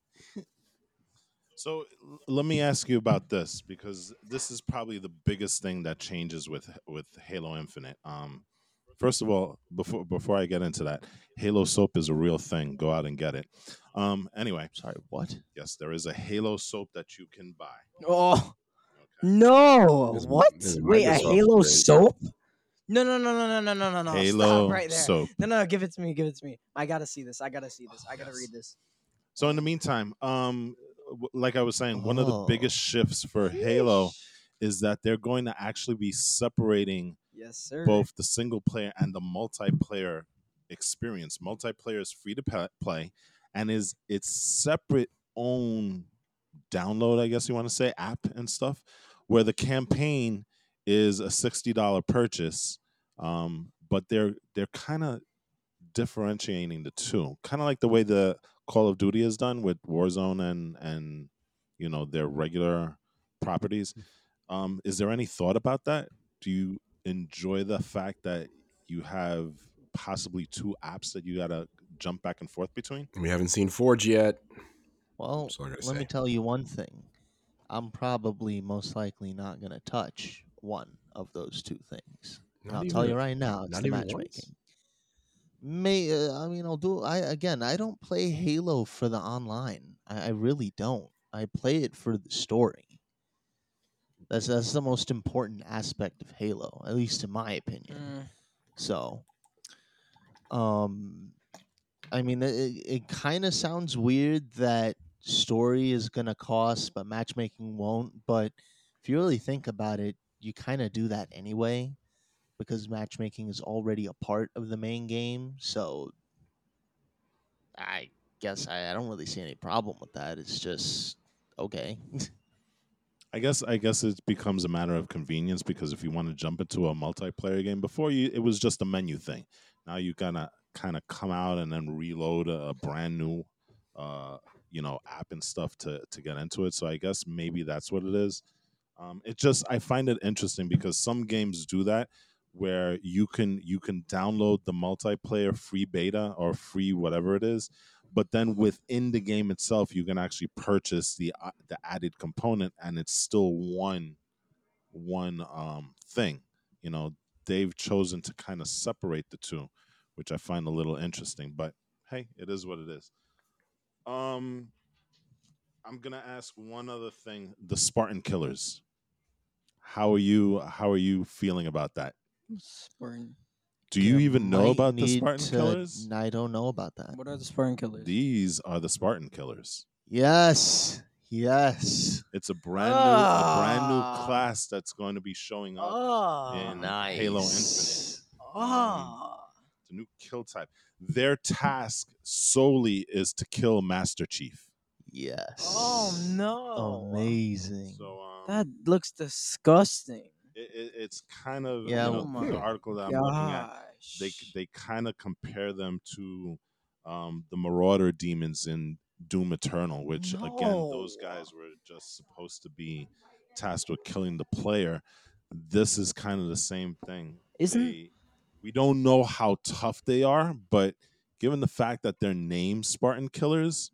So let me ask you about this because this is probably the biggest thing that changes with with Halo Infinite. Um, first of all, before before I get into that, Halo soap is a real thing. Go out and get it. Um, anyway, Sorry, what? yes, there is a Halo soap that you can buy. Oh Okay. no! Is- what? this is Wait, a Halo crazy. soap? No, no, no, no, no, no, no, no, no! Halo Stop right there. soap. No, no, give it to me. Give it to me. I gotta see this. I gotta see this. I gotta Yes. read this. So in the meantime, um, w- like I was saying, one of the Oh. biggest shifts for Halo is that they're going to actually be separating Yes, sir. both the single player and the multiplayer experience. Multiplayer is free to play and is its separate own download, I guess you want to say, app and stuff, where the campaign is a $60 purchase. Um, but they're they're kind of differentiating the two. Kind of like the way the Call of Duty is done with Warzone and and you know their regular properties. Um, is there any thought about that? Do you enjoy the fact that you have possibly two apps that you gotta jump back and forth between? we haven't seen forge yet Well, That's all I gotta let say. me tell you one thing. I'm probably most likely not gonna touch one of those two things. Not I'll tell even- you right now, it's not the even once? May uh, I mean I'll do I again I don't play Halo for the online. I, I really don't. I play it for the story. That's that's the most important aspect of Halo, at least in my opinion. Mm, So, um, I mean, it, it kind of sounds weird that story is gonna cost, but matchmaking won't. But if you really think about it, you kind of do that anyway, because matchmaking is already a part of the main game. So, I guess I, I don't really see any problem with that. It's just okay. I guess I guess it becomes a matter of convenience because if you want to jump into a multiplayer game, before you it was just a menu thing. Now you gotta kind of come out and then reload a, a brand new, uh, you know, app and stuff to to get into it. So I guess maybe that's what it is. Um, it just I find it interesting because some games do that where you can you can download the multiplayer free beta or free whatever it is but then within the game itself you can actually purchase the uh, the added component and it's still one one um thing. You know they've chosen to kind of separate the two which i find a little interesting but hey it is what it is. Um i'm gonna ask one other thing. The spartan killers. How are you how are you feeling about that Spartan. do you even know about the spartan to- killers I don't know about that. What are the Spartan killers? these are the spartan killers Yes, yes. It's a brand new, a brand Ah. new class that's going to be showing up. Oh, in nice. Halo Infinite. oh. It's a new kill type. Their task solely is to kill Master Chief. Yes. Oh no! Amazing. So um, That looks disgusting. It, it, it's kind of Yeah, you know, Oh the article that I'm looking at. They they kind of compare them to um, the Marauder demons in Doom Eternal, which again those guys were just supposed to be tasked with killing the player. This is kind of the same thing. Isn't- They- we don't know how tough they are, but given the fact that they're named Spartan Killers,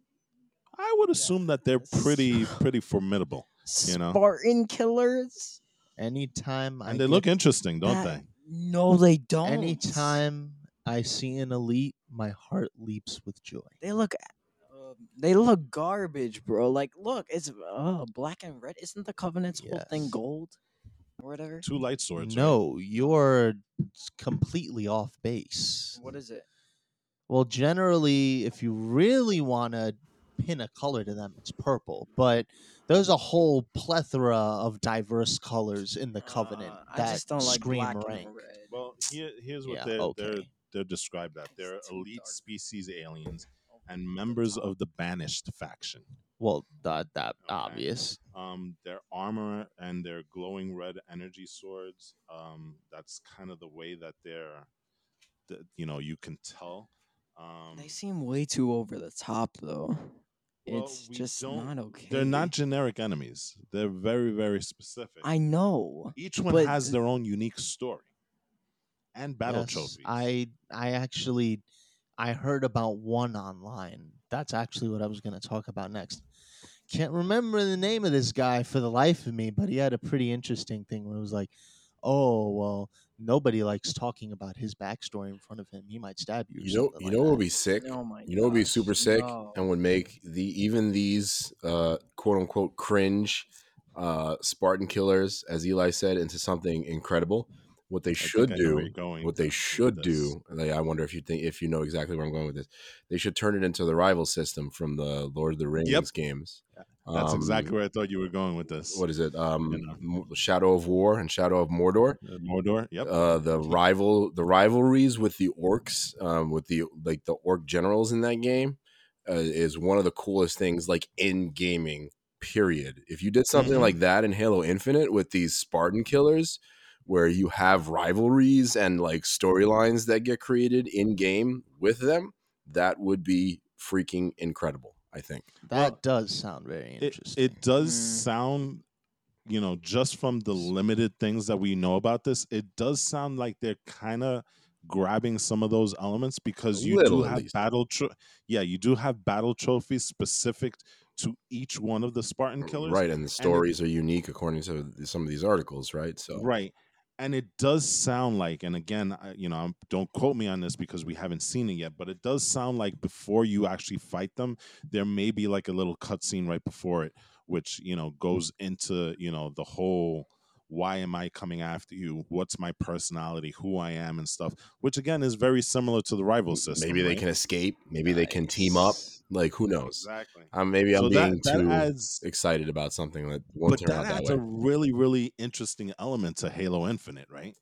I would assume that they're pretty pretty formidable, you know. Spartan killers. Anytime I they get- look interesting, don't That- they? No, they don't. anytime I see an elite, my heart leaps with joy. they look, uh, they look garbage, bro. Like, look, it's uh, black and red. Isn't the Covenant's whole thing gold or whatever? Two light swords. right? No, you're completely off base. What is it? Well, generally, if you really want to pin a color to them, it's purple. But there's a whole plethora of diverse colors in the Covenant Uh, I that just don't like scream black rank. red. Well, here, here's what Yeah, they're, they're they're described at. They're elite dark. species aliens Oh, and members of the banished faction. Well, that that Okay. obvious. Um, their armor and their glowing red energy swords. Um, that's kind of the way that they're, that, you know, you can tell. Um, They seem way too over the top, though. Well, it's just don't- okay. they're not generic enemies. They're very very specific. I know. Each one but has their own unique story and battle Yes, trophies. I I actually I heard about one online. That's actually what I was going to talk about next. Can't remember the name of this guy for the life of me, but he had a pretty interesting thing where it was like, "Oh, well, nobody likes talking about his backstory in front of him. He might stab you." You know, something you like know what would be sick. Oh my You know what would be super sick no. and would make the even these uh, quote unquote cringe uh, Spartan killers, as Eli said, into something incredible. What they I should I know where do, going what they should do, like, I wonder if you think if you know exactly where I'm going with this. They should turn it into the rival system from the Lord of the Rings games. That's Um, exactly where I thought you were going with this. what is it? Um, You know. Shadow of War and Shadow of Mordor. Uh, Mordor. Yep. uh, the rival the rivalries with the orcs um, with the like the orc generals in that game uh, is one of the coolest things like in gaming period if you did something Mhm. like that in halo infinite with these spartan killers where you have rivalries and like storylines that get created in game with them that would be freaking incredible i think that well, does sound very interesting. it does Mm. sound you know just from the limited things that we know about this it does sound like they're kind of grabbing some of those elements because you do have least. battle tro- yeah you do have battle trophies specific to each one of the spartan killers right and the stories are unique according to some of these articles right so Right. And it does sound like, and again, you know, don't quote me on this because we haven't seen it yet, but it does sound like before you actually fight them, there may be like a little cutscene right before it, which, you know, goes into, you know, the whole why am I coming after you? What's my personality? Who I am and stuff, which again is very similar to the rival system. maybe they right? can escape maybe they can team up like who knows Exactly. um, maybe i'm so being that, too adds excited about something that won't but turn that out that way a really really interesting element to halo infinite right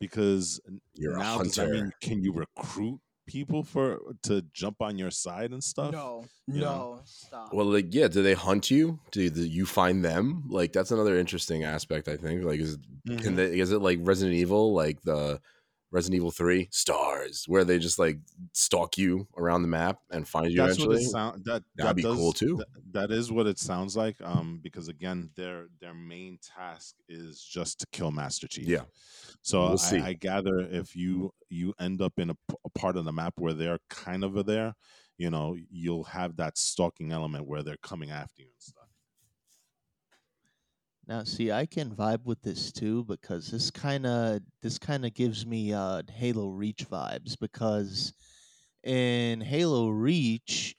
because You're now does that mean can you recruit people for to jump on your side and stuff No, you no, know. stop. well like yeah do they hunt you do the, you find them like that's another interesting aspect i think like is Mhm. can they is it like resident evil like the resident evil 3 stars where they just like stalk you around the map and find you that's what eventually sound that That'd that be cool, too. that- that is what it sounds like um because again their their main task is just to kill master chief Yeah. so We'll see. I, I gather if you you end up in a part of the map where they're kind of there you know you'll have that stalking element where they're coming after you and stuff Now, see, I can vibe with this too because this kind of this kind of gives me uh, Halo Reach vibes because in Halo Reach,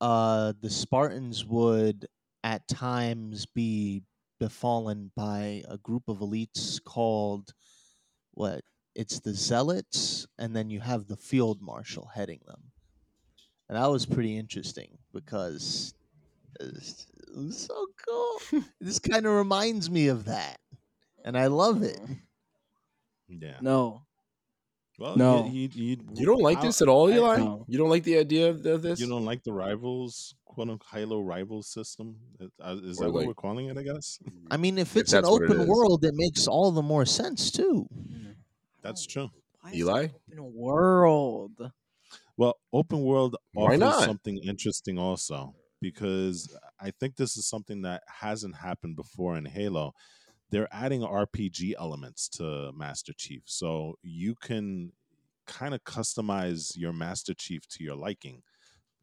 uh, the Spartans would at times be befallen by a group of elites called what? It's the Zealots, and then you have the Field Marshal heading them, and that was pretty interesting because it's, it was so cool. this kind of reminds me of that, and I love it. yeah No, well No. you, you, you don't like I- this at all I- eli No. you don't like the idea of, of this you don't like the rivals quote unquote Halo rival system. Uh, Is Or that what like- we're calling it? I guess I mean, if If it's an that's what it open world, it makes all the more sense too. that's true. Why is it Eli? Open world. Well, open world Why offers something interesting also because I think this is something that hasn't happened before in Halo. They're adding RPG elements to Master Chief, so you can kind of customize your Master Chief to your liking.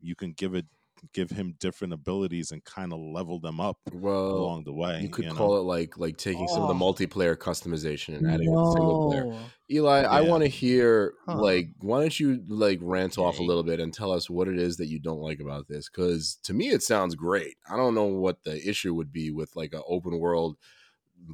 You can give it give him different abilities and kind of level them up Well, along the way. you could know? call it like like taking some of the Oh. multiplayer customization and adding a single player. No. Eli, I want to hear Huh. like why don't you like rant off a little bit and tell us what it is that you don't like about this? Because to me, it sounds great. I don't know what the issue would be with like an open world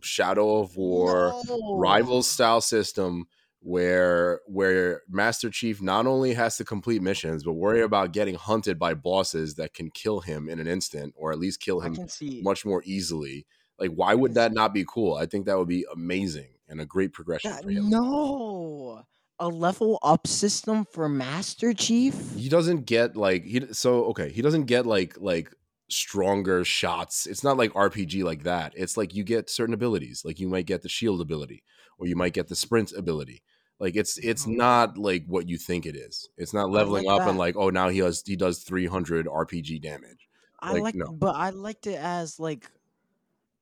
Shadow of War No. rival style system where where Master Chief not only has to complete missions but worry mm-hmm. about getting hunted by bosses that can kill him in an instant or at least kill him much more easily. Like, why would that not be cool? I think that would be amazing and a great progression that, for him. no. A level up system for Master Chief? He doesn't get like he so okay. He doesn't get like like stronger shots. It's not like RPG like that. It's like you get certain abilities. Like you might get the shield ability or you might get the sprint ability. Like it's it's Mhm. not like what you think it is. It's not leveling like up and like oh now he has he does 300 RPG damage. I Like, like, no. but I liked it as like,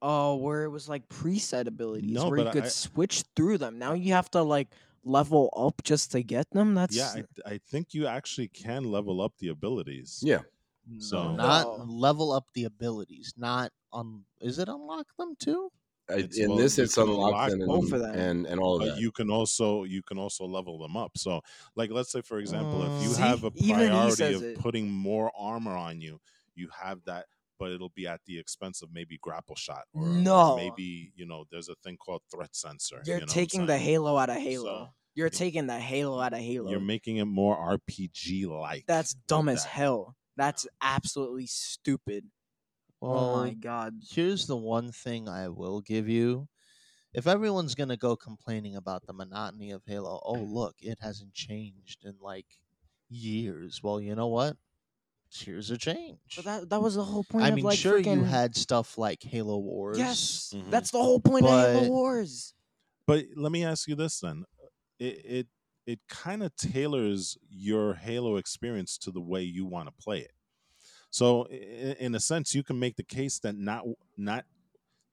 oh where it was like preset abilities, No, where you could I- switch through them. Now you have to like level up just to get them. That's Yeah, I, I think you actually can level up the abilities. Yeah. So- not No. level up the abilities. Not on. Is it unlock them too? I- It's- in well, this it's unlocked unlock and, both of them. and and all of but that. you can also you can also level them up. So, like, let's say for example, if you Mm. have a See? Even he priority of it. putting more armor on you, you have that, but it'll be at the expense of maybe grapple shot or No. maybe you know there's a thing called threat sensor. You're you know taking the? Halo out of Halo. So, You're you- taking the Halo out of Halo. You're making it more RPG like. That's dumb as that. hell. That's absolutely stupid. Well, oh my god. here's the one thing I will give you. If everyone's gonna go complaining about the monotony of Halo, oh look, it hasn't changed in like years. Well, you know what? Here's a change. But that that was the whole point I of mean, like sure, you had stuff like Halo Wars. Yes, Mhm. that's the whole point of Halo Wars. But let me ask you this then: it it, it kind of tailors your Halo experience to the way you want to play it. So, in a sense, you can make the case that not not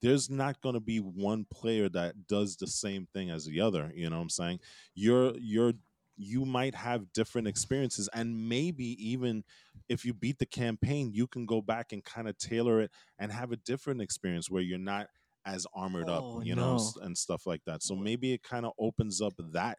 there's not going to be one player that does the same thing as the other. You know what I'm saying? You're you're you might have different experiences, and maybe even if you beat the campaign, you can go back and kind of tailor it and have a different experience where you're not as armored Oh, up, you know, no. s- and stuff like that. So maybe it kind of opens up that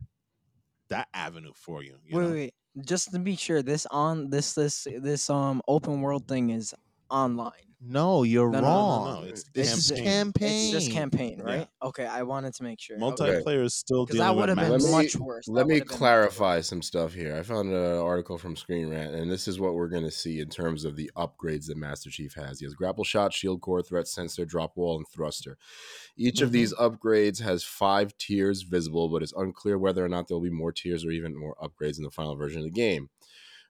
that avenue for you. you wait, know? wait, just to be sure, this on this this this um open world thing is online. No, you're No, no, no, no, wrong. no, it's this is campaign. campaign. It's just campaign, Yeah. right? Okay, I wanted to make sure. Okay. Multiplayer is still Because dealing that would with have been me- much worse. That Let me would've been clarify some stuff here. I found an article from Screen Rant, and this is what we're going to see in terms of the upgrades that Master Chief has. He has grapple shot, shield core, threat sensor, drop wall, and thruster. Each of Mm-hmm. these upgrades has five tiers visible, but it's unclear whether or not there will be more tiers or even more upgrades in the final version of the game.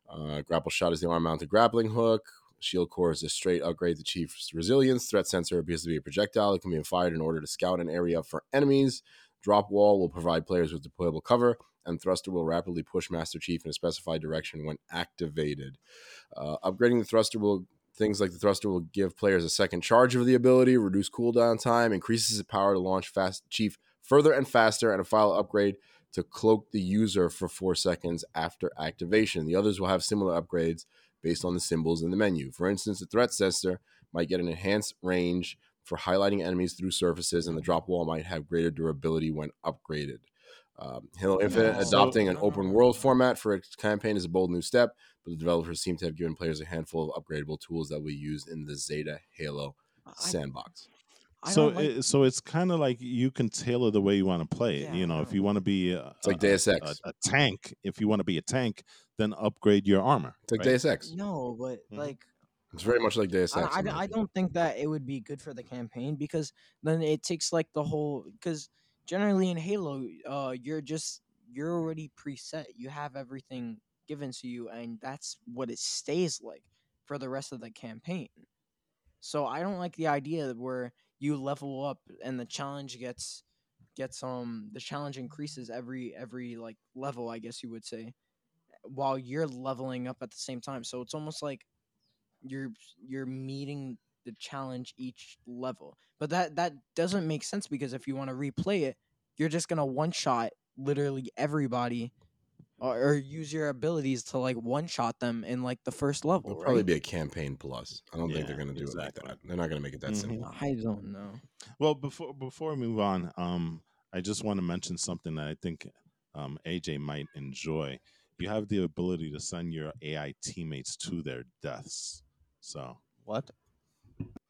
Uh, grapple shot is the arm mounted grappling hook. Shield core is a straight upgrade to Chief's resilience. Threat sensor appears to be a projectile that can be fired in order to scout an area for enemies. Drop wall will provide players with deployable cover, and thruster will rapidly push Master Chief in a specified direction when activated. Uh, upgrading the thruster will things like the thruster will give players a second charge of the ability, reduce cooldown time, increases the power to launch fast Chief further and faster, and a file upgrade to cloak the user for four seconds after activation. The others will have similar upgrades based on the symbols in the menu. For instance, the threat sensor might get an enhanced range for highlighting enemies through surfaces, and the drop wall might have greater durability when upgraded. Um, Halo Infinite No. adopting an No, no, open world format for its campaign is a bold new step, but the developers seem to have given players a handful of upgradable tools that will be used in the Zeta Halo sandbox. I so like- it, so it's kind of like you can tailor the way you want to play it. Yeah, you know, if you want to be a, It's like a- Deus a, Ex. a tank, if you want to be a tank, then upgrade your armor. It's like right? Deus Ex. no, but Mhm. like It's very much like Deus I, Ex. I, in my I don't think that it would be good for the campaign because then it takes like the whole because generally in Halo, uh, you're just you're already preset. You have everything given to you, and that's what it stays like for the rest of the campaign. So I don't like the idea where you level up and the challenge gets gets um the challenge increases every every like level, I guess you would say, while you're leveling up at the same time. So it's almost like you're you're meeting the challenge each level. But that that doesn't make sense because if you want to replay it, you're just gonna one shot literally everybody, or, or use your abilities to like one shot them in like the first level. It'll probably right? be a campaign plus. I don't think they're going to do it like that. They're not going to make it that Mhm. simple. I don't know. Well, before before we move on, um, I just want to mention something that I think um, AJ might enjoy. You have the ability to send your AI teammates to their deaths. So What?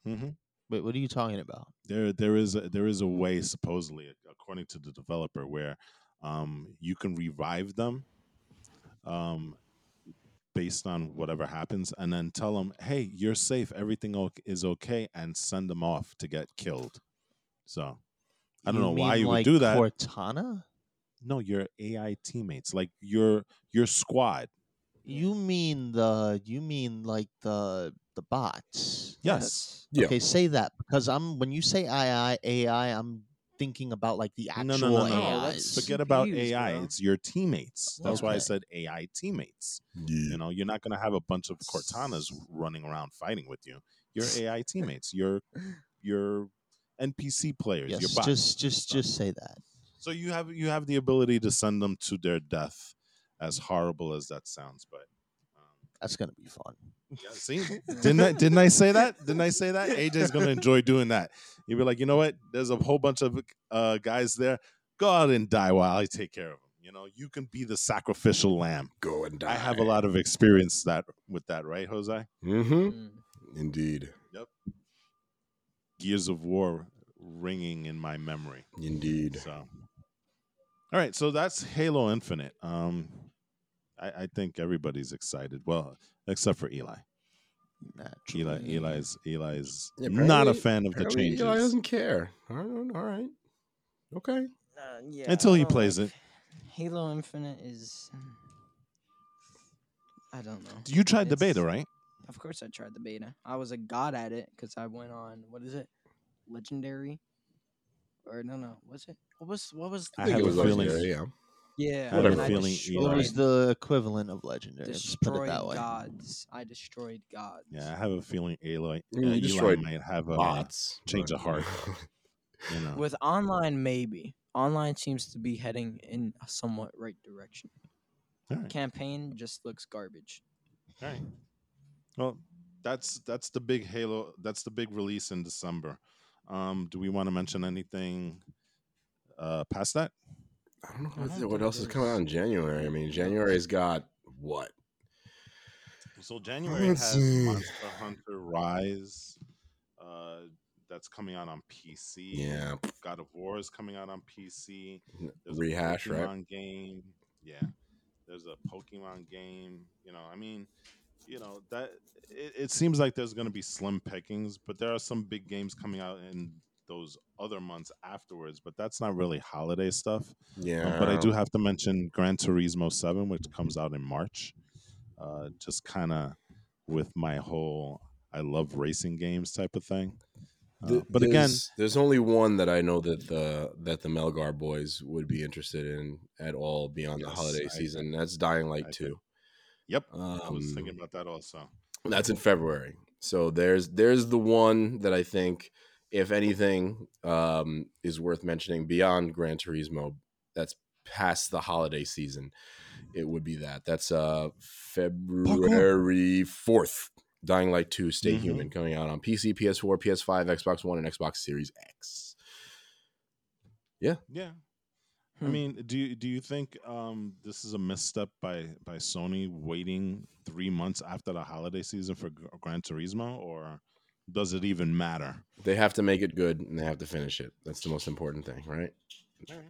hmm Wait, what are you talking about? there there is a, there is a way supposedly, according to the developer, where um, you can revive them um, based on whatever happens, and then tell them, "Hey, you're safe. Everything o- is okay," and send them off to get killed. So I don't know why you would do that. Cortana? No, your AI teammates, like your your squad. You mean the you mean like the the bots? Yes. Yeah. Okay, say that because I'm when you say AI AI, I'm thinking about like the actual no, no, no, no. AIs. That's- Forget about CPUs, AI. bro. It's your teammates. That's why I said AI teammates. Yeah. You know, you're not going to have a bunch of Cortanas running around fighting with you. Your AI teammates, your your NPC players, your bots. just just just say that. So you have you have the ability to send them to their death, as horrible as that sounds. But um, That's gonna be fun. yeah, see, didn't I didn't I say that? Didn't I say that? AJ's going to enjoy doing that. You'd be like, you know what? There's a whole bunch of uh, guys there. Go out and die while I take care of them. You know, you can be the sacrificial lamb. Go and die. I have a lot of experience that with that, right, Jose? Mm-hmm. Mm. Indeed. Gears of War ringing in my memory. Indeed. So, all right, so that's Halo Infinite. Um, I, I think everybody's excited. Well, except for Eli. Eli, Naturally. Eli's, Eli's Yeah, not a fan of the Apparently changes Eli doesn't care. All right. All right. Okay. Uh, yeah, until he plays like- it. Halo Infinite is. I don't know. You tried the beta, right? Of course, I tried the beta. I was a god at it because I went on what is it, legendary, or no, no, was it? What was what was? I I think have it was a feeling- legendary, yeah. Yeah, I have a feeling destroyed, It was the equivalent of legendary. Let's put it destroyed that way. gods. I destroyed gods. Yeah, I have a feeling Eli, uh, You Eli destroyed might have a Bots. change of heart. you know. With online, maybe online seems to be heading in a somewhat right direction. All right. Campaign just looks garbage. All right. Well, that's that's the big Halo. That's the big release in December. Um, do we want to mention anything uh, past that? I don't know I what, don't what else is coming out in January. I mean, January's got what? So January Let's has see. Monster Hunter Rise. Uh, that's coming out on PC. Yeah. God of War is coming out on PC. There's Rehash, a right? Pokemon game. Yeah. There's a Pokemon game. You know, I mean, you know that it, it seems like there's going to be slim pickings, but there are some big games coming out in those other months afterwards. But that's not really holiday stuff. Yeah. Um, but I do have to mention Gran Turismo Seven, which comes out in March. Uh, just kind of with my whole I love racing games type of thing. Uh, but again, there's- there's only one that I know that the that the Melgar boys would be interested in at all beyond the holiday I- season. That's Dying Light I Two. Yep, I was Um, thinking about that also. That's in February. So there's there's the one that I think, if anything, um, is worth mentioning beyond Gran Turismo. That's past the holiday season. It would be that. That's uh February fourth. Dying Light Two: Stay Mhm. Human coming out on PC, PS4, PS5, Xbox One, and Xbox Series X. Yeah. Yeah. I Hmm. mean, do you do you think um, this is a misstep by by Sony waiting three months after the holiday season for Gr- Gran Turismo, or does it even matter? They have to make it good and they have to finish it. That's the most important thing, right?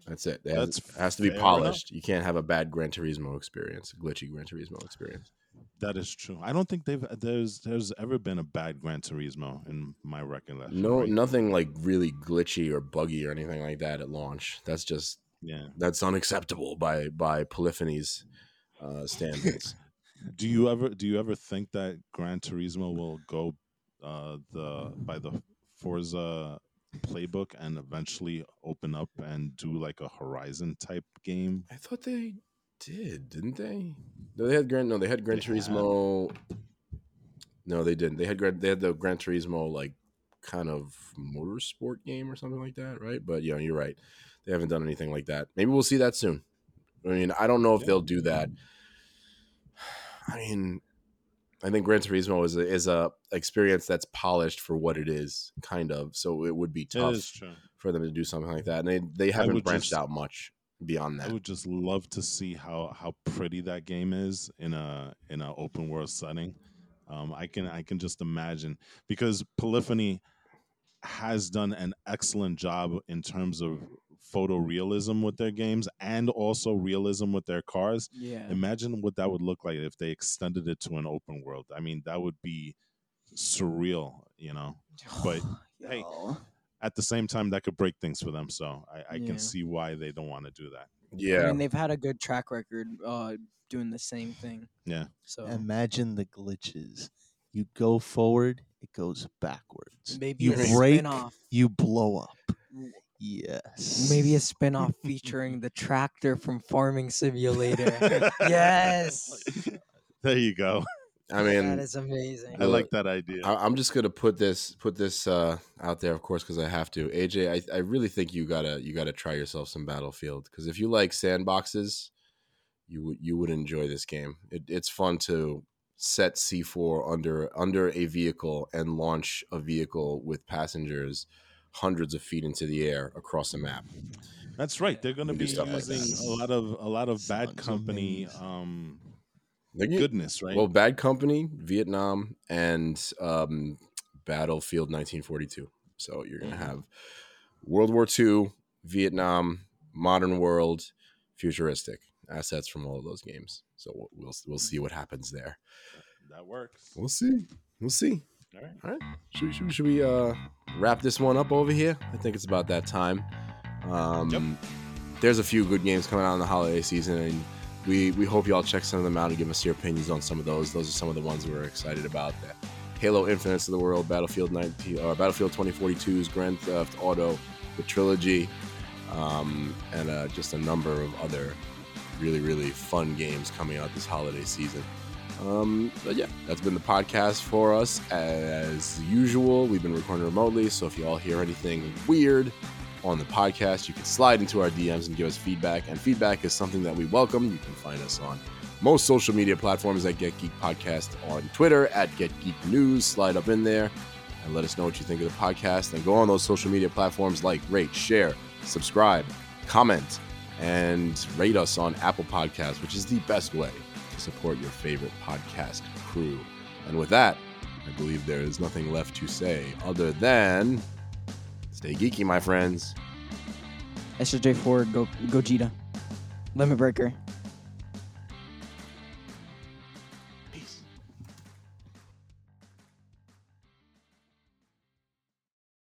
That's it. They have- That's it has to be fair enough. polished. You can't have a bad Gran Turismo experience, a glitchy Gran Turismo experience. That is true. I don't think they've there's there's ever been a bad Gran Turismo in my recollection. No, right? nothing like really glitchy or buggy or anything like that at launch. That's just Yeah. that's unacceptable by by Polyphony's uh, standards. Do you ever do you ever think that Gran Turismo will go uh, the by the Forza playbook and eventually open up and do like a Horizon type game? I thought they did, didn't they? No, they had Gran. No, they had Gran They had. Turismo. No, they didn't. They had Gran. They had the Gran Turismo like kind of motorsport game or something like that, right? But yeah, you're right. They haven't done anything like that. Maybe we'll see that soon. I mean, I don't know if Yeah. they'll do that. I mean, I think Gran Turismo is a, is a experience that's polished for what it is, kind of. So it would be tough for them to do something like that, and they they haven't branched just- out much beyond that. I would just love to see how how pretty that game is in a in an open world setting. Um, I can I can just imagine because Polyphony has done an excellent job in terms of photorealism with their games and also realism with their cars. Yeah. Imagine what that would look like if they extended it to an open world. I mean, that would be surreal, you know. But, hey, At the same time, that could break things for them. So I, I Yeah. can see why they don't want to do that. Yeah, I mean, they've had a good track record uh, doing the same thing. Yeah. So Imagine the glitches. You go forward, it goes backwards. maybe you break, spin-off. you blow up. Yes. Maybe a spin-off featuring the tractor from Farming Simulator. yes. There you go. I mean, that is amazing. I like that idea. I, I'm just gonna put this put this uh, out there, of course, because I have to. AJ, I, I really think you gotta you gotta try yourself some Battlefield because if you like sandboxes, you would you would enjoy this game. It, it's fun to set C4 under under a vehicle and launch a vehicle with passengers hundreds of feet into the air across the map. That's right. They're going to be stuff like using that. a lot of a lot of bad company amazing. um, They're goodness, right? Well, Bad Company, Vietnam, and um, Battlefield 1942. So you're gonna Mhm. have World War II, Vietnam, modern world, futuristic assets from all of those games. So we'll we'll, we'll see what happens there. that works. We'll see. We'll see. All right. All right. Should, we- should, we- should we uh, wrap this one up over here? I think it's about that time. Um, Yep. There's a few good games coming out in the holiday season, and we we hope y'all check some of them out and give us your opinions on some of those. Those are some of the ones we're excited about. The Halo Infinites of the world, Battlefield 19, or Battlefield 2042's Grand Theft Auto, the trilogy, um, and uh, just a number of other really really fun games coming out this holiday season. Um, but yeah, that's been the podcast for us. As usual, we've been recording remotely, so if you all hear anything weird on the podcast, you can slide into our DMs and give us feedback. And feedback is something that we welcome. You can find us on most social media platforms at Get Geek Podcast, on Twitter at Get Geek News. Slide up in there and let us know what you think of the podcast. And go on those social media platforms like rate, share, subscribe, comment, and rate us on Apple Podcasts, which is the best way support your favorite podcast crew. And with that, I believe there is nothing left to say other than stay geeky, my friends. SJ4, go Gogeta. Limit breaker.